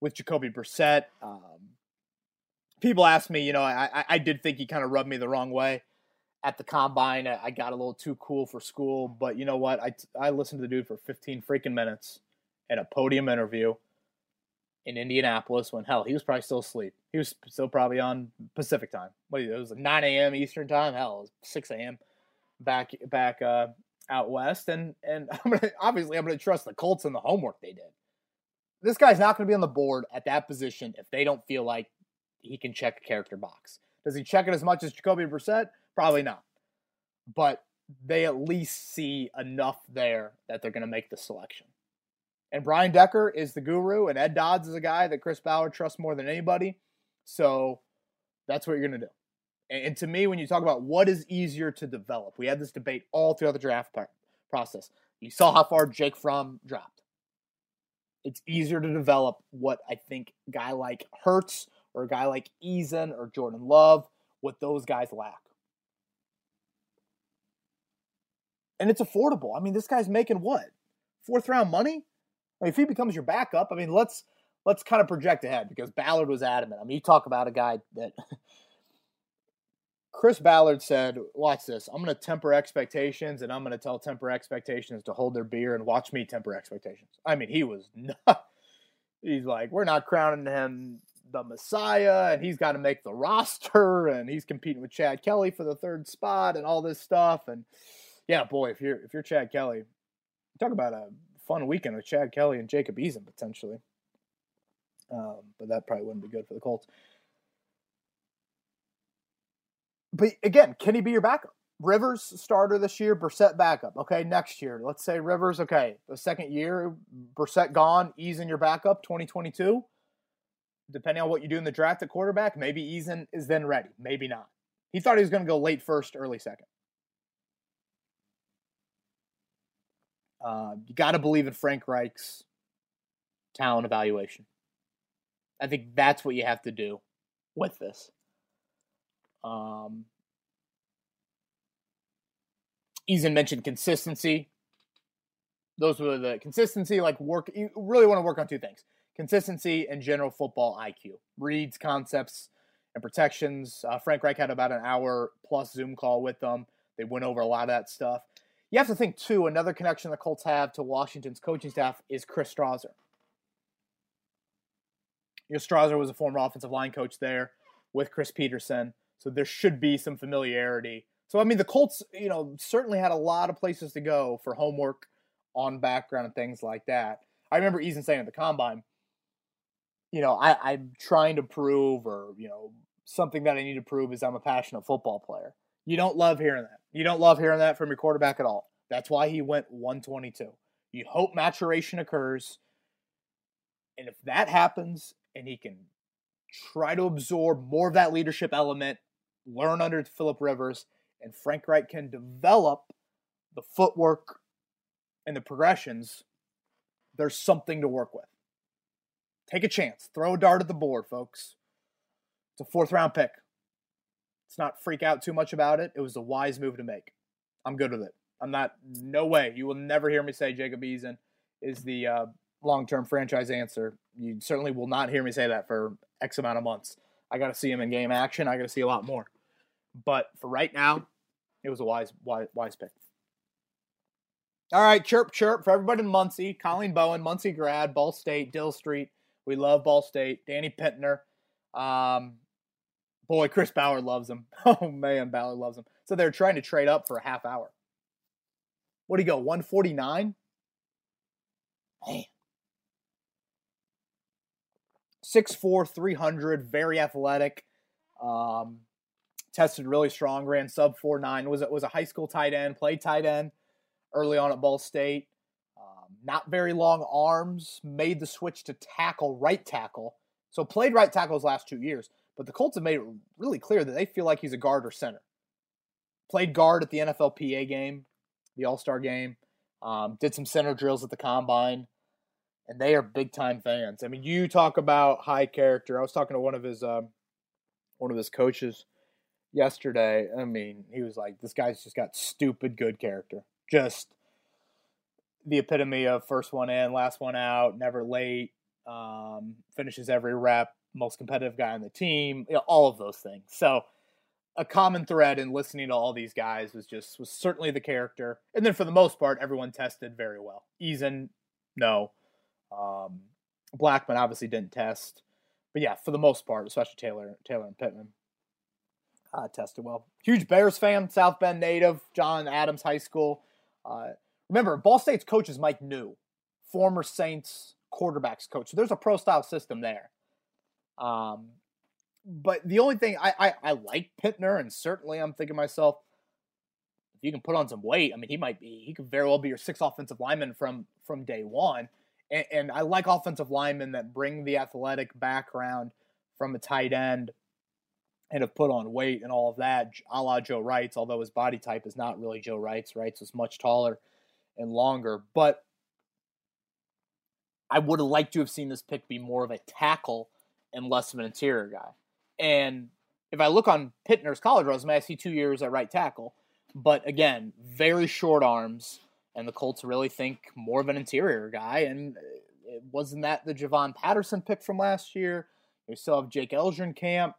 with Jacoby Brissett. Um, people ask me, you know, I, I did think he kind of rubbed me the wrong way at the combine. I got a little too cool for school, but you know what? I I listened to the dude for 15 freaking minutes in a podium interview in Indianapolis when hell he was probably still asleep. He was still probably on Pacific time. What it was 9 a.m. Eastern time. Hell, it was 6 a.m back back uh, out west, and and I'm gonna obviously I'm gonna trust the Colts and the homework they did. This guy's not gonna be on the board at that position if they don't feel like he can check a character box. Does he check it as much as Jacoby Brissett? Probably not. But they at least see enough there that they're going to make the selection. And Brian Decker is the guru, and Ed Dodds is a guy that Chris Ballard trusts more than anybody. So that's what you're going to do. And to me, when you talk about what is easier to develop, we had this debate all throughout the draft process. You saw how far Jake Fromm dropped. It's easier to develop what I think guy like Hurts or a guy like Eason or Jordan Love, what those guys lack. And it's affordable. I mean, this guy's making what? Fourth round money? I mean, if he becomes your backup, I mean, let's let's kind of project ahead because Ballard was adamant. I mean, you talk about a guy that Chris Ballard said, "Watch this. I'm going to temper expectations, and I'm going to tell temper expectations to hold their beer and watch me temper expectations." I mean, he was not. He's like, "We're not crowning him the Messiah, and he's got to make the roster, and he's competing with Chad Kelly for the third spot, and all this stuff." And yeah, boy, if you're if you're Chad Kelly, talk about a fun weekend with Chad Kelly and Jacob Eason potentially. Um, but that probably wouldn't be good for the Colts but again, can he be your backup? Rivers starter this year, Brissett backup. Okay, next year, let's say Rivers. Okay, the second year, Brissett gone, Eason your backup, 2022. Depending on what you do in the draft at quarterback, maybe Eason is then ready, maybe not. He thought he was going to go late first, early second. Uh, you got to believe in Frank Reich's talent evaluation. I think that's what you have to do with this. Um, Eason mentioned consistency. Those were the consistency, like work. You really want to work on two things consistency and general football IQ. Reads, concepts, and protections. Uh, Frank Reich had about an hour plus Zoom call with them. They went over a lot of that stuff. You have to think, too, another connection the Colts have to Washington's coaching staff is Chris Strausser. You know, Strausser was a former offensive line coach there with Chris Petersen. So there should be some familiarity. So I mean, the Colts, you know, certainly had a lot of places to go for homework on background and things like that. I remember Eason saying at the combine, you know, I, I'm trying to prove, or you know, something that I need to prove is I'm a passionate football player. You don't love hearing that. You don't love hearing that from your quarterback at all. That's why he went 122. You hope maturation occurs. And if that happens and he can try to absorb more of that leadership element learn under Philip Rivers, and Frank Reich can develop the footwork and the progressions, there's something to work with. Take a chance. Throw a dart at the board, folks. It's a fourth round pick. Let's not freak out too much about it. It was a wise move to make. I'm good with it. I'm not, no way. You will never hear me say Jacob Eason is the uh, long term franchise answer. You certainly will not hear me say that for X amount of months. I got to see him in game action. I got to see a lot more. But for right now, it was a wise, wise, wise pick. All right, chirp chirp for everybody in Muncie. Colleen Bowen, Muncie grad, Ball State, Dill Street. We love Ball State. Danny Pinter. Um, boy, Chris Ballard loves him. Oh man, Ballard loves him. So they're trying to trade up for a half hour. What do you go? 149? Man. 6'4, 300, very athletic. Um, tested really strong, ran sub 4'9, was, was a high school tight end, played tight end early on at Ball State. Um, not very long arms, made the switch to tackle, right tackle. So played right tackle his last two years. But the Colts have made it really clear that they feel like he's a guard or center. Played guard at the NFLPA game, the All Star game. Um, did some center drills at the combine, and they are big time fans. I mean, you talk about high character. I was talking to one of his um, one of his coaches yesterday. I mean, he was like, "This guy's just got stupid good character." just the epitome of first one in, last one out, never late, um, finishes every rep, most competitive guy on the team, you know, all of those things. So a common thread in listening to all these guys was just was certainly the character, and then for the most part, everyone tested very well. Eason, no. Um, Blackmon obviously didn't test, but yeah, for the most part, especially Taylor, Taylor and Pittman, uh, tested well. Huge Bears fan, South Bend native, John Adams High School. Uh, remember, Ball State's coach is Mike Neu, former Saints quarterbacks coach. So there's a pro style system there. Um, but the only thing I, I, I like Pinter, and certainly I'm thinking myself, if you can put on some weight, I mean, he might be, he could very well be your sixth offensive lineman from from day one. And, and I like offensive linemen that bring the athletic background from a tight end and have put on weight and all of that, a la Joe Reitz, although his body type is not really Joe Reitz. Reitz is much taller and longer. But I would have liked to have seen this pick be more of a tackle and less of an interior guy. And if I look on Pinter's college resume, I see two years at right tackle. But again, very short arms, and the Colts really think more of an interior guy. And uh, it wasn't that the Javon Patterson pick from last year. We still have Jake Eldrenkamp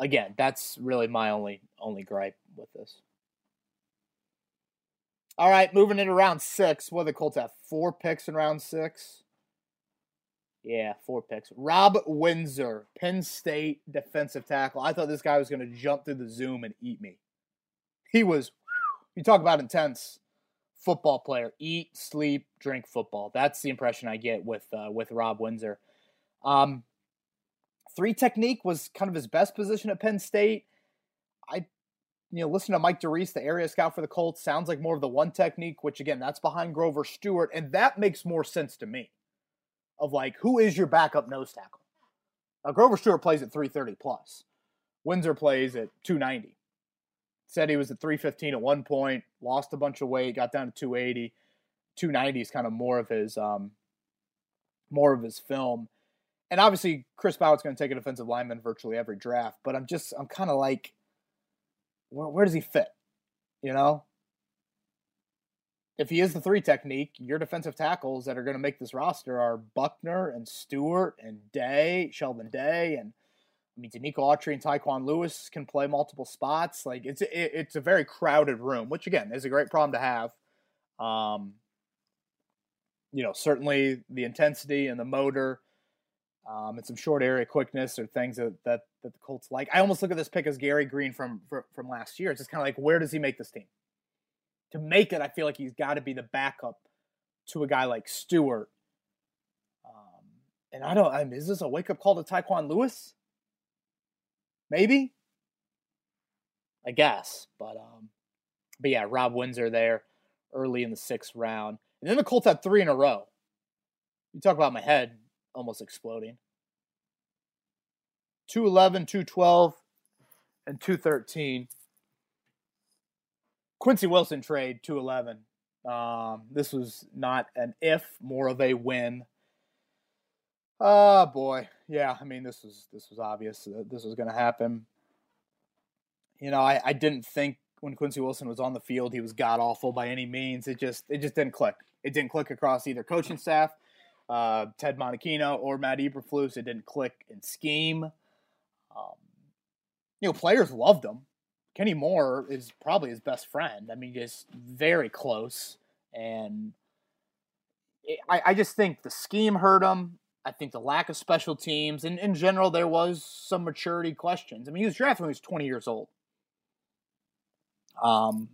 again, that's really my only only gripe with this. All right, moving into round six. What the Colts have? Four picks in round six. Yeah, four picks. Rob Windsor, Penn State defensive tackle. I thought this guy was going to jump through the Zoom and eat me. He was, you talk about intense football player. Eat, sleep, drink football. That's the impression I get with uh, with Rob Windsor. Um, three technique was kind of his best position at Penn State. I, you know, listen to Mike DeReese, the area scout for the Colts, sounds like more of the one technique, which again, that's behind Grover Stewart, and that makes more sense to me. Of like, who is your backup nose tackle? Now, Grover Stewart plays at 330 plus. Windsor plays at 290. Said he was at 315 at one point, lost a bunch of weight, got down to 280. 290 is kind of more of his um, more of his film and obviously Chris Ballard's going to take a defensive lineman virtually every draft, but I'm just I'm kind of like, where, where does he fit? You know, if he is the three technique, your defensive tackles that are going to make this roster are Buckner and Stewart and Day, Sheldon Day, and I mean Denico Autry and Tyquan Lewis can play multiple spots. Like it's it, it's a very crowded room, which again is a great problem to have. Um, you know, certainly the intensity and the motor um, and some short area quickness or things that, that, that the Colts like. I almost look at this pick as Gary Green from from, from last year. It's just kind of like where does he make this team? To make it, I feel like he's got to be the backup to a guy like Stewart. Um, and I don't. I mean, is this a wake up call to Tyquan Lewis? Maybe. I guess, but um, but yeah, Rob Windsor there early in the sixth round, and then the Colts had three in a row. You talk about my head almost exploding. 211, 212, and 213. Quincy Wilson trade 211. Um, this was not an if, more of a win. Oh boy, yeah. I mean, this was this was obvious that this was going to happen. You know, I, I didn't think when Quincy Wilson was on the field he was god awful by any means. It just it just didn't click. It didn't click across either coaching staff uh, Ted Monachino or Matt Eberflus. It didn't click in scheme. Um, you know, players loved him. Kenny Moore is probably his best friend. I mean, just very close. And I, I just think the scheme hurt him. I think the lack of special teams, and in general, there was some maturity questions. I mean, he was drafted when he was 20 years old. Um,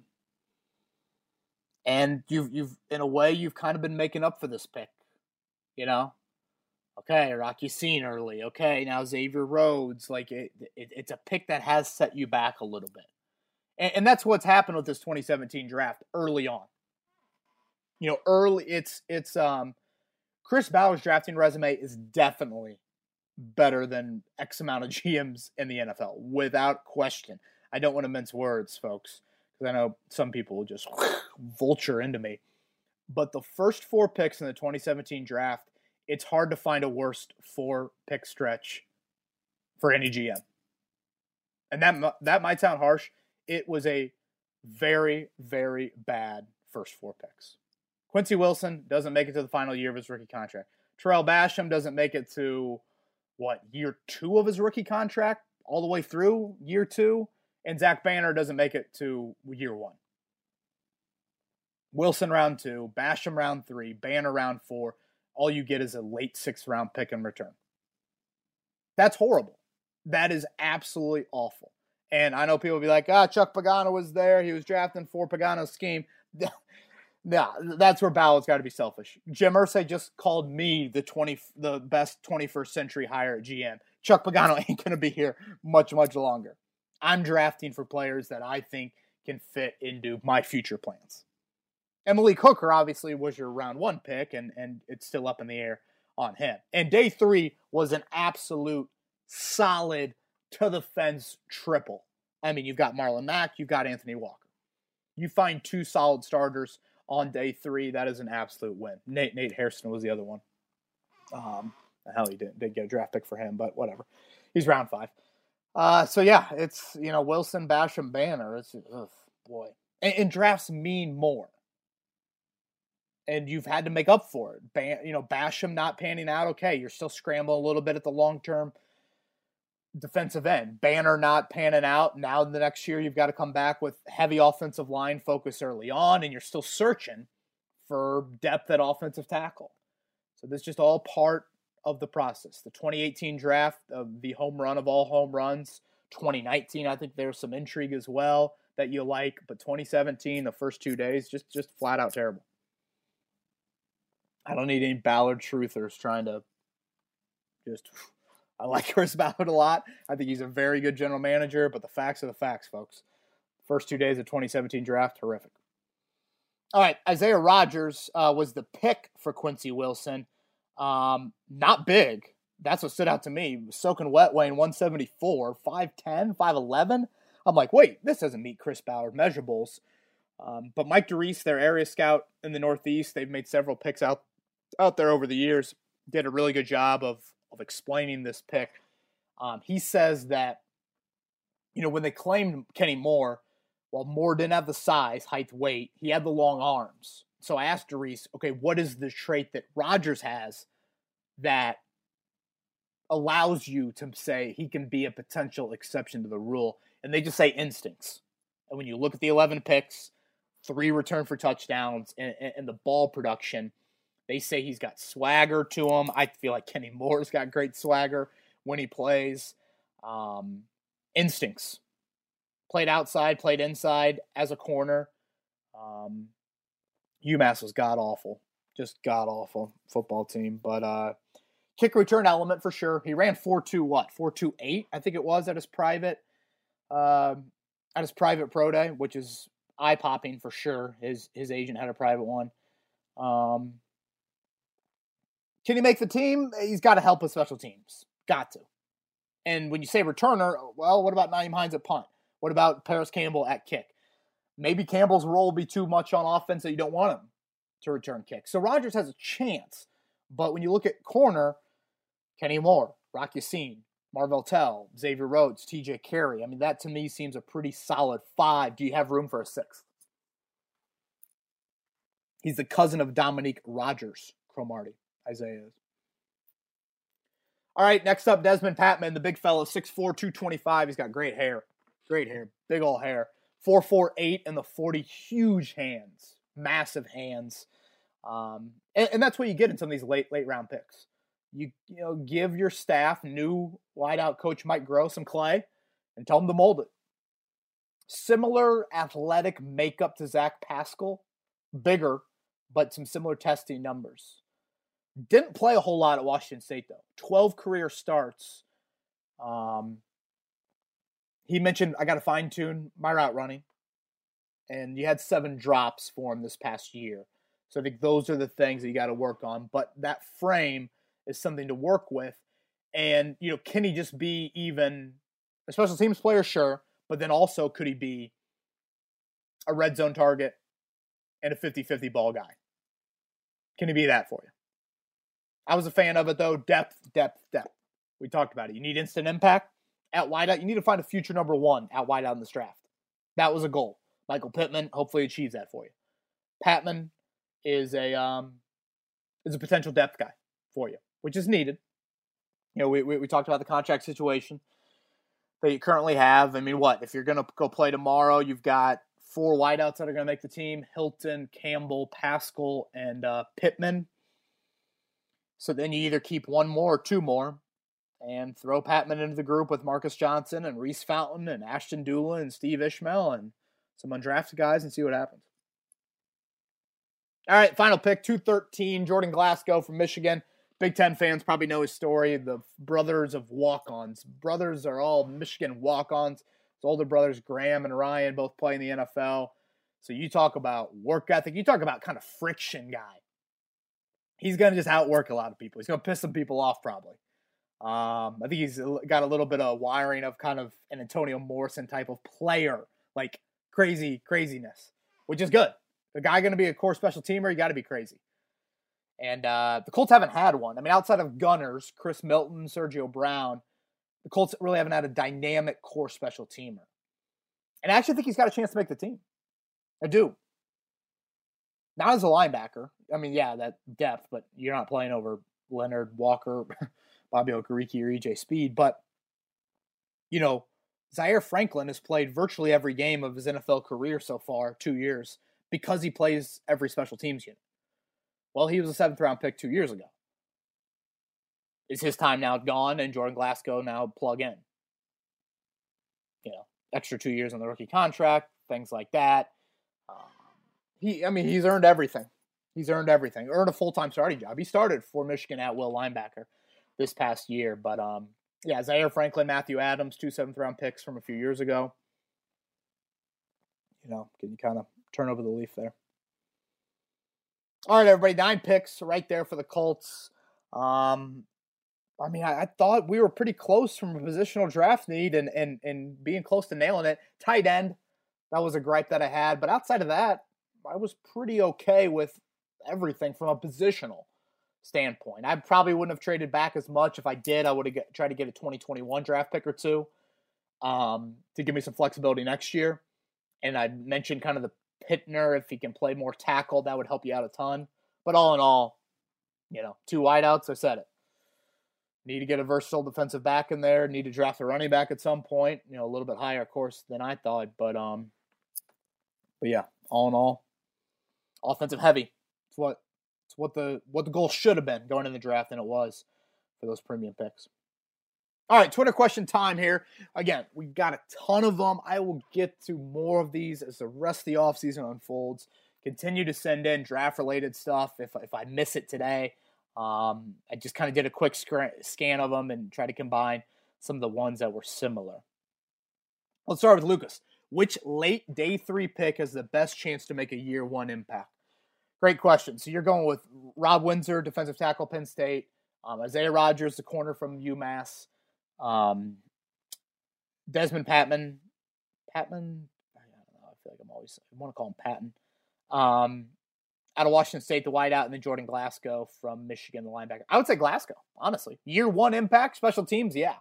and you've you've in a way you've kind of been making up for this pick, you know. Okay, Rocky Ya-Sin early. Okay, now Xavier Rhodes. Like it, it, it's a pick that has set you back a little bit, and, and that's what's happened with this 2017 draft early on. You know, early it's it's um Chris Ballard's drafting resume is definitely better than X amount of GMs in the NFL, without question. I don't want to mince words, folks because I know some people will just vulture into me. But the first four picks in the 2017 draft, it's hard to find a worst four pick stretch for any GM. And that that might sound harsh. It was a very very bad first four picks. Quincy Wilson doesn't make it to the final year of his rookie contract. Tarell Basham doesn't make it to what year two of his rookie contract, all the way through year two and Zach Banner doesn't make it to year one. Wilson round two, Basham round three, Banner round four. All you get is a late sixth round pick in return. That's horrible. That is absolutely awful. And I know people will be like, ah, Chuck Pagano was there. He was drafting for Pagano's scheme. yeah, that's where Ballard's got to be selfish. Jim Irsay just called me the twenty, the best 21st century hire at GM. Chuck Pagano ain't going to be here much, much longer. I'm drafting for players that I think can fit into my future plans. Malik Hooker obviously was your round one pick, and, and it's still up in the air on him. And day three was an absolute solid to the fence triple. I mean, you've got Marlon Mack, you've got Anthony Walker. You find two solid starters on day three. That is an absolute win. Nate Nate Hairston was the other one. Um, hell, he didn't did get a draft pick for him, but whatever. He's round five. Uh, so yeah, it's you know Wilson, Basham, Banner. It's ugh, boy, and, and, drafts mean more, and you've had to make up for it. Ban, you know Basham not panning out. Okay, you're still scrambling a little bit at the long term defensive end. Banner not panning out. Now the next year you've got to come back with heavy offensive line focus early on, and you're still searching for depth at offensive tackle. So this is just all part of the process. The 2018 draft, of the home run of all home runs. 2019, I think there's some intrigue as well that you like, but 2017, the first two days, just just flat out terrible. I don't need any Ballard truthers trying to just. I like Chris Ballard a lot. I think he's a very good general manager, but the facts are the facts, folks. First two days of 2017 draft, horrific. All right, Isaiah Rodgers uh, was the pick for Quincy Wilson. Um, not big. That's what stood out to me. Soaking wet, weighing 174, 5'10, 5'11. I'm like, wait, this doesn't meet Chris Ballard measurables. Um, but Mike DeReese, their area scout in the Northeast, they've made several picks out out there over the years. Did a really good job of of explaining this pick. Um, he says that, you know, when they claimed Kenny Moore, while Moore didn't have the size, height, weight, he had the long arms. So I asked DeReese, okay, what is the trait that Rodgers has that allows you to say he can be a potential exception to the rule? And they just say instincts. And when you look at the 11 picks, three return for touchdowns, and, and the ball production, they say he's got swagger to him. I feel like Kenny Moore's got great swagger when he plays. Um, instincts. Played outside, played inside as a corner. Um, UMass was god awful, just god awful football team. But uh, kick return element for sure. He ran four two what four two eight I think it was at his private uh, at his private pro day, which is eye popping for sure. His his agent had a private one. Um, can he make the team? He's got to help with special teams. Got to. And when you say returner, well, what about Nyheim Hines at punt? What about Parris Campbell at kick? maybe Campbell's role will be too much on offense that you don't want him to return kicks. So Rodgers has a chance. But when you look at corner, Kenny Moore, Rocky Ya-Sin, Marvell Tell, Xavier Rhodes, TJ Carrie. I mean, that to me seems a pretty solid five. Do you have room for a sixth? He's the cousin of Dominique Rodgers, Cromartie, Isaiah is. All right, next up, Dezmon Patmon, the big fellow, 6'4, 225. He's got great hair. Great hair. Big old hair. 448 and the 40 huge hands. Massive hands. Um, and, and, that's what you get in some of these late late round picks. You you know give your staff new wideout coach Mike Groh, some clay and tell him to mold it. Similar athletic makeup to Zach Pascal, bigger, but some similar testing numbers. Didn't play a whole lot at Washington State though. Twelve career starts. Um, he mentioned I got to fine tune my route running, and you had seven drops for him this past year. So I think those are the things that you got to work on. But that frame is something to work with. And, you know, can he just be even a special teams player? Sure. But then also, could he be a red zone target and a 50 50 ball guy? Can he be that for you? I was a fan of it, though. Depth, depth, depth. We talked about it. You need instant impact at wideout. You need to find a future number one at wideout in this draft. That was a goal. Michael Pittman hopefully achieves that for you. Patmon is a um, is a potential depth guy for you, which is needed. You know, we, we, we talked about the contract situation that you currently have. I mean, what if you're going to go play tomorrow? You've got four wideouts that are going to make the team: Hilton, Campbell, Pascal, and uh, Pittman. So then you either keep one more or two more, and throw Patmon into the group with Marcus Johnson and Reece Fountain and Ashton Dulin and Steve Ishmael and some undrafted guys and see what happens. All right, final pick, 213, Jordan Glasgow from Michigan. Big Ten fans probably know his story. The brothers of walk ons. Brothers are all Michigan walk ons. His older brothers, Graham and Ryan, both play in the NFL. So you talk about work ethic. You talk about kind of friction guy. He's going to just outwork a lot of people. He's going to piss some people off probably. Um, I think he's got a little bit of wiring of kind of an Antonio Morrison type of player, like crazy craziness, which is good the guy going to be a core special teamer, you got to be crazy. And uh, the Colts haven't had one. I mean, outside of Gunners, Chris Milton, Sergio Brown, the Colts really haven't had a dynamic core special teamer. And I actually think he's got a chance to make the team. I do. Not as a linebacker. I mean, yeah, that depth, but you're not playing over Leonard Walker, Bobby Okereke, or EJ Speed. But, you know, Zaire Franklin has played virtually every game of his NFL career so far, two years because he plays every special teams unit. Well, he was a seventh round pick two years ago. Is his time now gone and Jordan Glasgow now plug in? You know, extra two years on the rookie contract, things like that. Um, he, I mean, he's earned everything. He's earned everything. Earned a full time starting job. He started for Michigan at will linebacker this past year, but um, yeah, Zaire Franklin, Matthew Adams, two seventh round picks from a few years ago. You know, can you kind of turn over the leaf there. All right, everybody, nine picks right there for the Colts. Um, I mean, I, I, thought we were pretty close from a positional draft need and, and, and being close to nailing it. Tight end, that was a gripe that I had. But outside of that, I was pretty okay with everything from a positional standpoint. I probably wouldn't have traded back as much. If I did, I would have tried to get a 2021 draft pick or two um, to give me some flexibility next year. And I mentioned kind of the Pinter, if he can play more tackle, that would help you out a ton. But all in all, you know, two wideouts, I said it. Need to get a versatile defensive back in there. Need to draft a running back at some point. You know, a little bit higher, of course, than I thought. But um, but yeah, all in all, offensive heavy. What it's what the what the goal should have been going in the draft, and it was for those premium picks. All right, Twitter question time here. Again, we've got a ton of them. I will get to more of these as the rest of the offseason unfolds. Continue to send in draft related stuff if, if I miss it today. Um, I just kind of did a quick scan of them and try to combine some of the ones that were similar. Let's start with Lucas. Which late day three pick has the best chance to make a year one impact? Great question. So you're going with Rob Windsor, defensive tackle, Penn State, um, Isaiah Rodgers, the corner from UMass. Um, Dezmon Patman. Patmon, I don't know. I feel like I'm always I want to call him Patton. Um, out of Washington State, the wideout, and then Jordan Glasgow from Michigan, the linebacker. I would say Glasgow, honestly. Year one impact, special teams, yeah.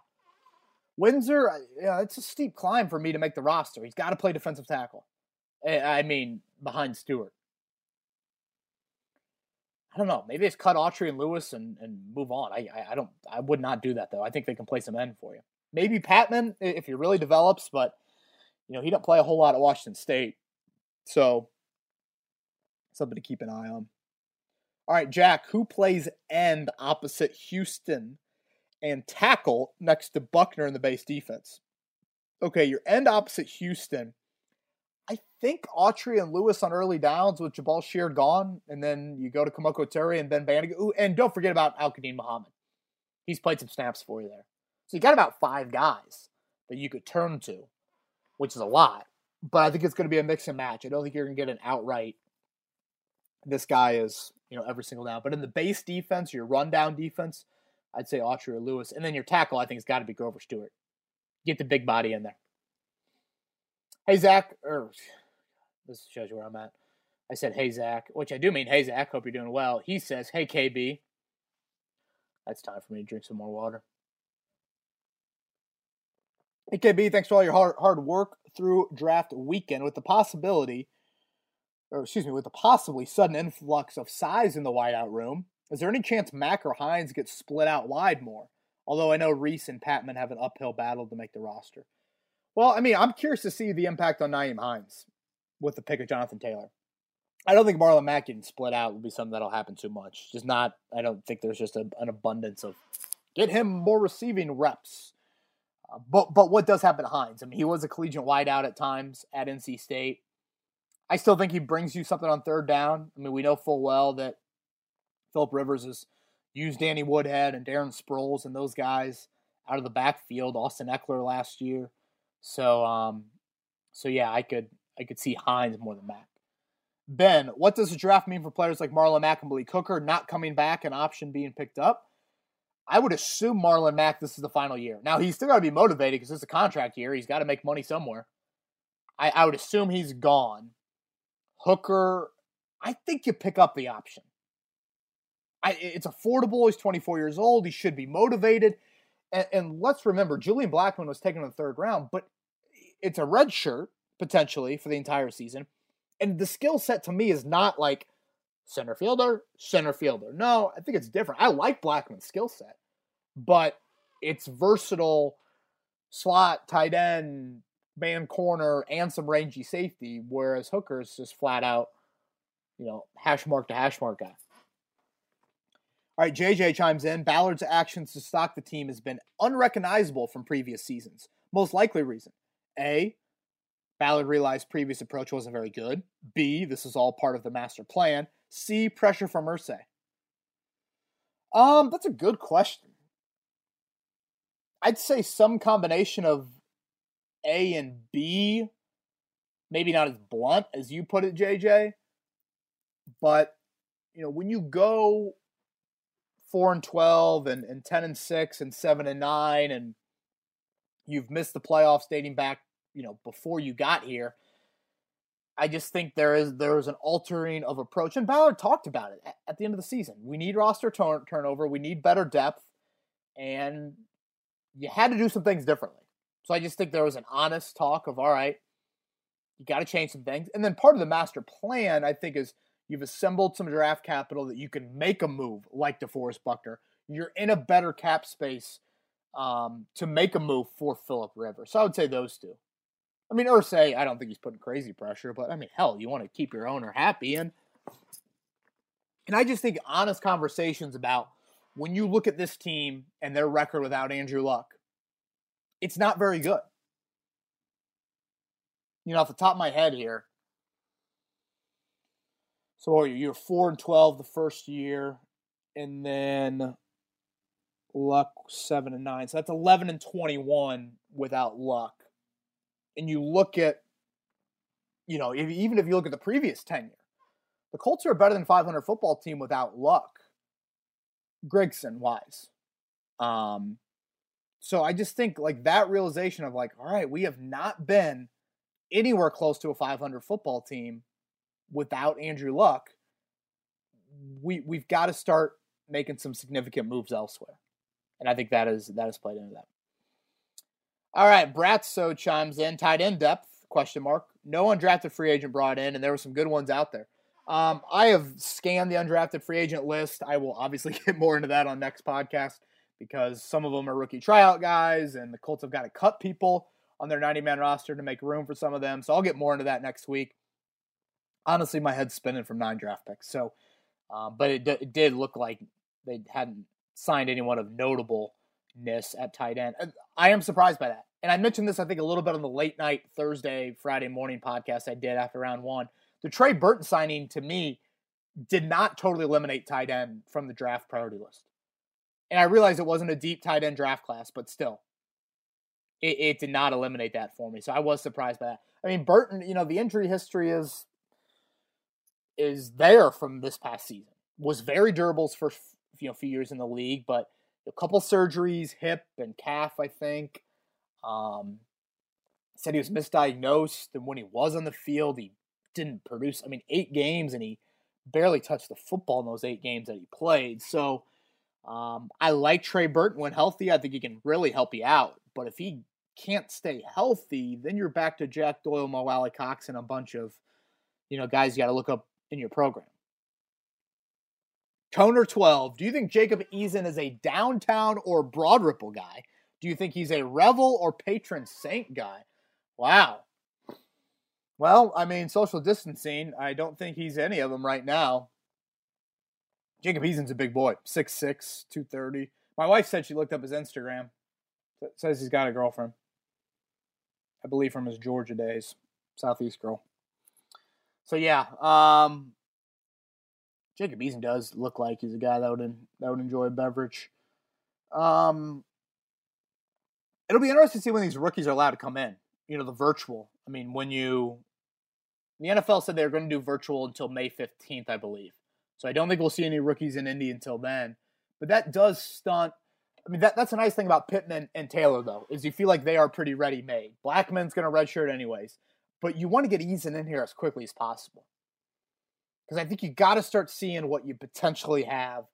Windsor, yeah, it's a steep climb for me to make the roster. He's got to play defensive tackle. I mean, behind Stewart. I don't know. Maybe it's cut Autry and Lewis and, and move on. I, I, I don't. I would not do that though. I think they can play some end for you. Maybe Patmon if he really develops, but you know, he don't play a whole lot at Washington State. So something to keep an eye on. All right, Jack, who plays end opposite Houston and tackle next to Buckner in the base defense? Okay, your end opposite Houston. I think Autry and Lewis on early downs with Jabaal Sheard gone, and then you go to Kemoko Turay and Ben Banogu. Ooh, and don't forget about Al-Quadin Muhammad. He's played some snaps for you there. So you got about five guys that you could turn to, which is a lot. But I think it's going to be a mix and match. I don't think you're going to get an outright. This guy is, you know, every single down. But in the base defense, your rundown defense, I'd say Autry or Lewis, and then your tackle, I think, has got to be Grover Stewart. Get the big body in there. Hey Zach, this shows you where I'm at. I said, "Hey Zach," which I do mean, "Hey Zach, hope you're doing well." He says, "Hey KB." That's time for me to drink some more water. Hey KB, thanks for all your hard hard work through draft weekend. With the possibility, or excuse me, with the possibly sudden influx of size in the wideout room, is there any chance Mack or Hines get split out wide more? Although I know Reece and Patmon have an uphill battle to make the roster. Well, I mean, I'm curious to see the impact on Nyheim Hines with the pick of Jonathan Taylor. I don't think Marlon Mack getting split out will be something that'll happen too much. Just not. I don't think there's just a, an abundance of get him more receiving reps. Uh, but but what does happen to Hines? I mean, he was a collegiate wideout at times at NC State. I still think he brings you something on third down. I mean, we know full well that Philip Rivers has used Danny Woodhead and Darren Sproles and those guys out of the backfield. Austin Ekeler last year. So um, so yeah, I could I could see Hines more than Mack. Ben, what does the draft mean for players like Marlon Mack and Malik Hooker not coming back, an option being picked up? I would assume Marlon Mack this is the final year. Now he's still got to be motivated because it's a contract year. He's got to make money somewhere. I, I would assume he's gone. Hooker, I think you pick up the option. I, it's affordable. He's 24 years old. He should be motivated. And, and let's remember, Julian Blackmon was taken in the third round, but it's a red shirt potentially for the entire season. And the skill set to me is not like center fielder, center fielder. No, I think it's different. I like Blackmon's skill set, but it's versatile slot, tight end, man corner, and some rangy safety, whereas Hooker's is just flat out, you know, hash mark to hash mark guy. All right, JJ chimes in. Ballard's actions to stock the team has been unrecognizable from previous seasons. Most likely reason A, Ballard realized previous approach wasn't very good. B, this is all part of the master plan. C, pressure from Irsay. Um, that's a good question. I'd say some combination of A and B. Maybe not as blunt as you put it, JJ. But, you know, when you go four and twelve and, and ten and six and seven and nine and you've missed the playoffs dating back, you know, before you got here. I just think there is there is an altering of approach, and Ballard talked about it at, the end of the season. We need roster turn, turnover, we need better depth, and you had to do some things differently. So I just think there was an honest talk of all right, you got to change some things, and then part of the master plan I think is You've assembled some draft capital that you can make a move like DeForest Buckner. You're in a better cap space um, to make a move for Philip Rivers. So I would say those two. I mean, Irsay, I don't think he's putting crazy pressure, but I mean, hell, you want to keep your owner happy. And, and I just think honest conversations about when you look at this team and their record without Andrew Luck, it's not very good. You know, off the top of my head here, so are you? You're four and twelve the first year, and then Luck seven and nine. So that's eleven and twenty-one without Luck. And you look at, you know, if, even if you look at the previous tenure, the Colts are a better than 500 football team without Luck, Gregson wise. Um, so I just think like that realization of like, all right, we have not been anywhere close to a 500 football team without Andrew Luck, we we've got to start making some significant moves elsewhere, and I think that is that has played into that. All right, Bratzo chimes in. Tight end depth? Question mark. No undrafted free agent brought in, and there were some good ones out there. Um, I have scanned the undrafted free agent list. I will obviously get more into that on next podcast because some of them are rookie tryout guys, and the Colts have got to cut people on their 90 man roster to make room for some of them. So I'll get more into that next week. Honestly, my head's spinning from nine draft picks. So, um, but it, d- it did look like they hadn't signed anyone of notableness at tight end. I am surprised by that. And I mentioned this, I think, a little bit on the late night Thursday, Friday morning podcast I did after round one. The Trey Burton signing to me did not totally eliminate tight end from the draft priority list. And I realize it wasn't a deep tight end draft class, but still, it, it did not eliminate that for me. So I was surprised by that. I mean, Burton, you know, the injury history is is there from this past season. Was very durable first you know few years in the league, but a couple surgeries, hip and calf, I think. Um, said he was misdiagnosed, and when he was on the field, he didn't produce. I mean, eight games, and he barely touched the football in those eight games that he played. So um, I like Trey Burton when healthy. I think he can really help you out. But if he can't stay healthy, then you're back to Jack Doyle, Mo Alie-Cox, and a bunch of you know guys you got to look up in your program. Toner 12, do you think Jacob Eason is a downtown or Broad Ripple guy? Do you think he's a Revel or patron saint guy? Wow. Well, I mean, social distancing, I don't think he's any of them right now. Jacob Eason's a big boy, 6'6, 230. My wife said she looked up his Instagram. It says he's got a girlfriend. I believe from his Georgia days, Southeast girl. So yeah, um, Jacob Eason does look like he's a guy that would that would enjoy a beverage. Um, it'll be interesting to see when these rookies are allowed to come in. You know, the virtual. I mean, when you the NFL said they were going to do virtual until May fifteenth, I believe. So I don't think we'll see any rookies in Indy until then. But that does stunt. I mean, that, that's a nice thing about Pittman and, Taylor, though, is you feel like they are pretty ready made. Blackmon's going to redshirt anyways, but you want to get Eason in here as quickly as possible because I think you got to start seeing what you potentially have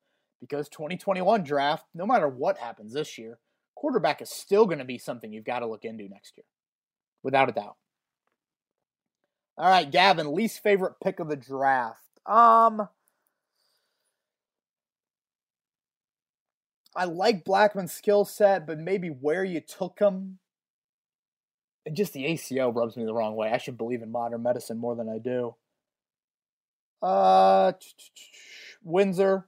because 2021 draft, no matter what happens this year, quarterback is still going to be something you've got to look into next year, without a doubt. All right, Gavin, least favorite pick of the draft. Um, I like Blackmon's skill set, but maybe where you took him. Just the ACL rubs me the wrong way. I should believe in modern medicine more than I do. Uh, Windsor.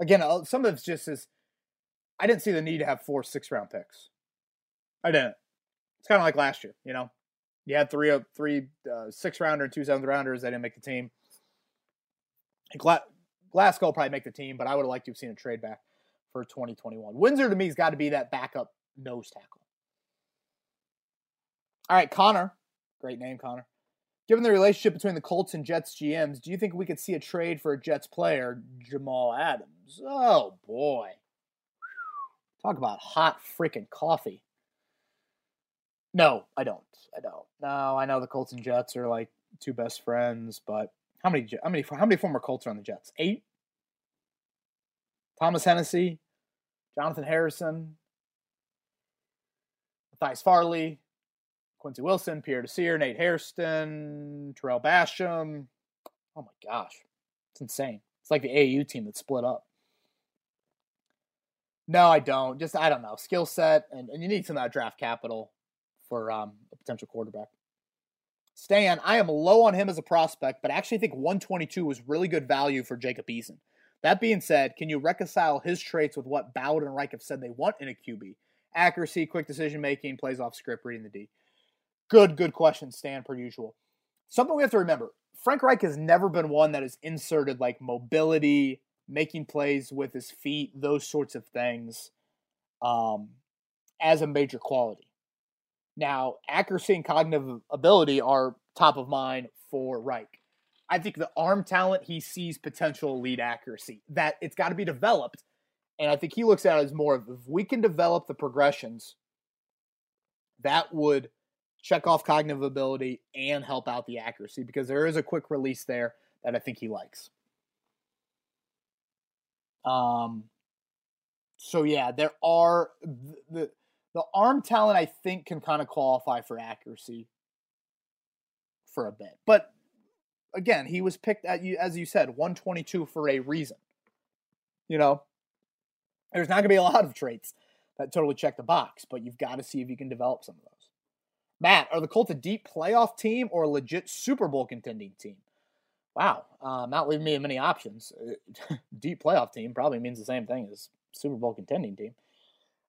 Again, uh, some of it's just as I didn't see the need to have four six round picks. I didn't. It's kind of like last year, you know. You had three three uh, six rounder and two seventh rounders. They didn't make the team. Gla- Glasgow will probably make the team, but I would have liked to have seen a trade back for 2021. Windsor to me has got to be that backup nose tackle. All right, Connor. Great name, Connor. Given the relationship between the Colts and Jets GMs, do you think we could see a trade for a Jets player, Jamal Adams? Oh boy. Talk about hot freaking coffee. No, I don't. I don't. No, I know the Colts and Jets are like two best friends, but how many how many how many former Colts are on the Jets? Eight. Thomas Hennessy, Jonathan Harrison, Matthias Farley, Quincy Wilson, Pierre Desir, Nate Hairston, Tarell Basham. Oh my gosh. It's insane. It's like the AAU team that split up. No, I don't. Just I don't know. Skill set and, and you need some of that draft capital for um, a potential quarterback. Stan, I am low on him as a prospect, but I actually think 122 was really good value for Jacob Eason. That being said, can you reconcile his traits with what Ballard and Reich have said they want in a QB? Accuracy, quick decision making, plays off script, reading the D. Good, good question, Stan, per usual. Something we have to remember Frank Reich has never been one that has inserted like mobility, making plays with his feet, those sorts of things um, as a major quality. Now, accuracy and cognitive ability are top of mind for Reich. I think the arm talent he sees potential lead accuracy. That it's got to be developed, and I think he looks at it as more of if we can develop the progressions, that would check off cognitive ability and help out the accuracy because there is a quick release there that I think he likes. Um, so yeah, there are the the arm talent I think can kind of qualify for accuracy for a bit, but again, he was picked at you as you said 122 for a reason. You know, there's not going to be a lot of traits that totally check the box, but you've got to see if you can develop some of those. Matt, are the Colts a deep playoff team or a legit Super Bowl contending team? Wow, uh, not leaving me many options. deep playoff team probably means the same thing as Super Bowl contending team.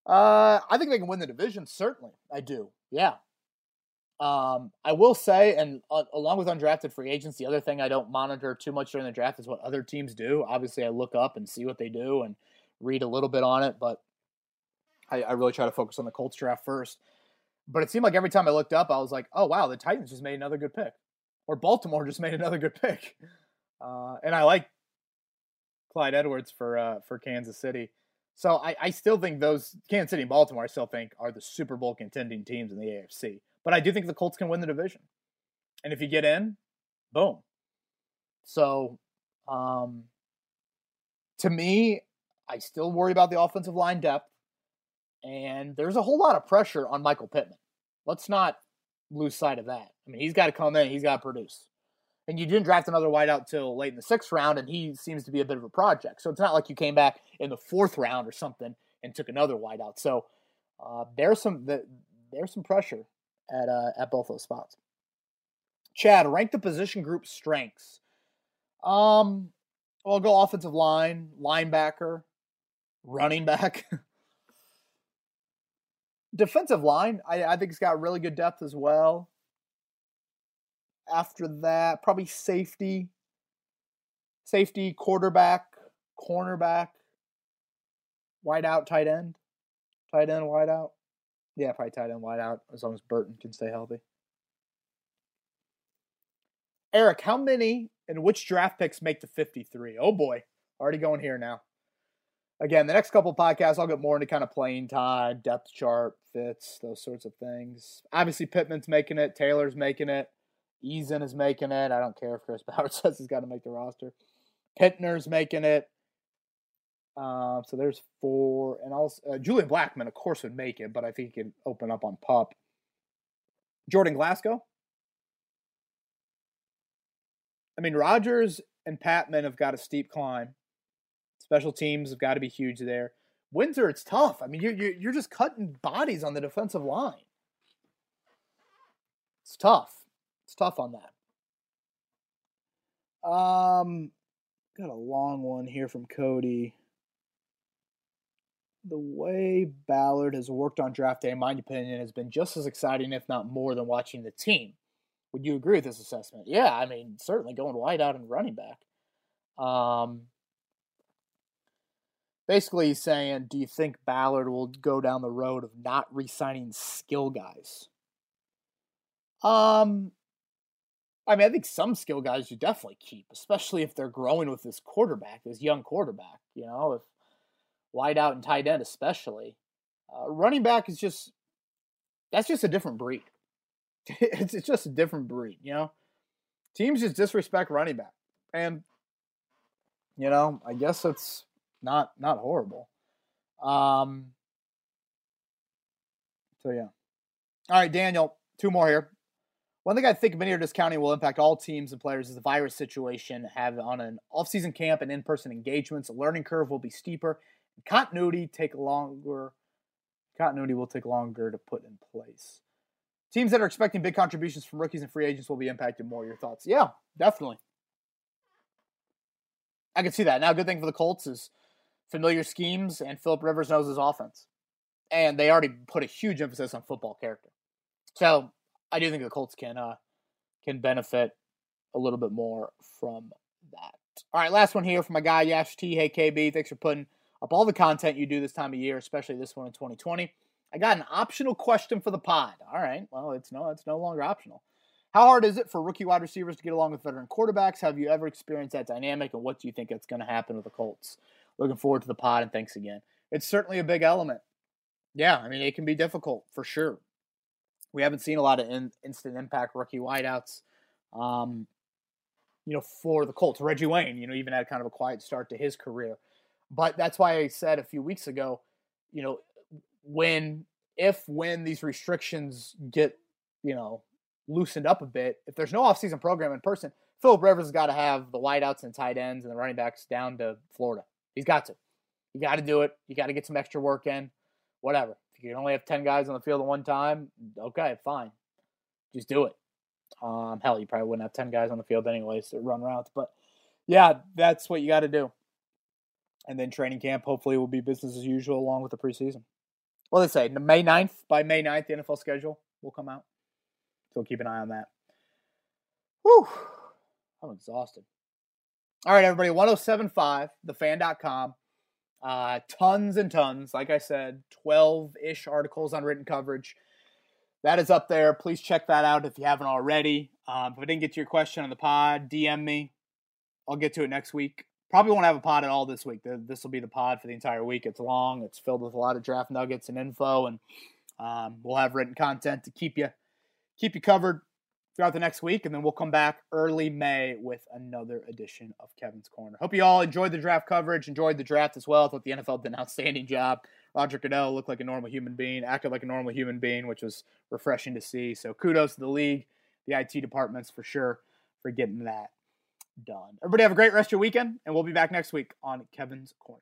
Uh, I think they can win the division. Certainly, I do. Yeah. Um, I will say, and uh, along with undrafted free agents, the other thing I don't monitor too much during the draft is what other teams do. Obviously, I look up and see what they do and read a little bit on it, but I, I really try to focus on the Colts draft first. But it seemed like every time I looked up, I was like, "Oh wow, the Titans just made another good pick," or Baltimore just made another good pick. Uh, and I like Clyde Edwards for uh, for Kansas City. So I, I still think those Kansas City and Baltimore, I still think are the Super Bowl contending teams in the AFC. But I do think the Colts can win the division. And if you get in, boom. So um, to me, I still worry about the offensive line depth. And there's a whole lot of pressure on Michael Pittman. Let's not lose sight of that. I mean, he's got to come in, he's got to produce and you didn't draft another wideout till late in the sixth round, and he seems to be a bit of a project. So it's not like you came back in the fourth round or something and took another wideout. So uh, there's some there's some pressure at uh, at both those spots. Chad, rank the position group strengths. Um, I'll go offensive line, linebacker, running back. Defensive line, I, I think it's got really good depth as well. After that, probably safety, safety, quarterback, cornerback, wide out, tight end, tight end, wide out. Yeah, probably tight end, wide out, as long as Burton can stay healthy. Eric, how many and which draft picks make the 53? Oh boy, already going here now. Again, the next couple podcasts, I'll get more into kind of playing time, depth chart, fits, those sorts of things. Obviously, Pittman's making it, Taylor's making it. Eason is making it. I don't care if Chris Ballard says he's got to make the roster. Pinter's making it. Uh, so there's four, and also uh, Julian Blackmon, of course, would make it, but I think he can open up on pup. Jordan Glasgow. I mean, Rodgers and Patmon have got a steep climb. Special teams have got to be huge there. Windsor, it's tough. I mean, you're, you're just cutting bodies on the defensive line. It's tough. It's tough on that. Um, got a long one here from Cody. The way Ballard has worked on draft day, in my opinion, has been just as exciting, if not more, than watching the team. Would you agree with this assessment? Yeah, I mean, certainly going wide out and running back. Um, basically, he's saying, do you think Ballard will go down the road of not re-signing skill guys? Um, I mean, I think some skill guys you definitely keep, especially if they're growing with this quarterback, this young quarterback. You know, if wide out and tight end, especially. Uh, running back is just that's just a different breed. it's, it's just a different breed. You know, teams just disrespect running back, and you know, I guess it's not not horrible. Um. So yeah. All right, Daniel. Two more here. One thing I think many are discounting will impact all teams and players is the virus situation have on an off-season camp and in-person engagements. The learning curve will be steeper. Continuity take longer. Continuity will take longer to put in place. Teams that are expecting big contributions from rookies and free agents will be impacted more. Your thoughts? Yeah, definitely. I can see that. Now, good thing for the Colts is familiar schemes, and Philip Rivers knows his offense, and they already put a huge emphasis on football character. So I do think the Colts can uh, can benefit a little bit more from that. All right, last one here from my guy Yash T. Hey KB, thanks for putting up all the content you do this time of year, especially this one in 2020. I got an optional question for the pod. All right, well it's no it's no longer optional. How hard is it for rookie wide receivers to get along with veteran quarterbacks? Have you ever experienced that dynamic, and what do you think that's going to happen with the Colts? Looking forward to the pod, and thanks again. It's certainly a big element. Yeah, I mean it can be difficult for sure. We haven't seen a lot of in, instant impact rookie wideouts. Um, you know, for the Colts, Reggie Wayne, you know, even had kind of a quiet start to his career. But that's why I said a few weeks ago, you know, when, if, when these restrictions get, you know, loosened up a bit, if there's no offseason program in person, Philip Rivers has got to have the wideouts and tight ends and the running backs down to Florida. He's got to. You got to do it. You got to get some extra work in. whatever. If you can only have 10 guys on the field at one time, okay, fine. Just do it. Um, hell, you probably wouldn't have 10 guys on the field anyways to run routes. But yeah, that's what you got to do. And then training camp hopefully will be business as usual along with the preseason. Well, they say May 9th, by May 9th, the NFL schedule will come out. So keep an eye on that. Whew. I'm exhausted. All right, everybody, 1075, thefan.com. Uh, tons and tons. Like I said, 12 ish articles on written coverage. That is up there. Please check that out if you haven't already. Um, if I didn't get to your question on the pod, DM me. I'll get to it next week. Probably won't have a pod at all this week. This will be the pod for the entire week. It's long. It's filled with a lot of draft nuggets and info, and um, we'll have written content to keep you keep you covered throughout the next week, and then we'll come back early May with another edition of Kevin's Corner. Hope you all enjoyed the draft coverage, enjoyed the draft as well. I thought the NFL did an outstanding job. Roger Goodell looked like a normal human being, acted like a normal human being, which was refreshing to see. So kudos to the league, the IT departments for sure for getting that done. Everybody have a great rest of your weekend, and we'll be back next week on Kevin's Corner.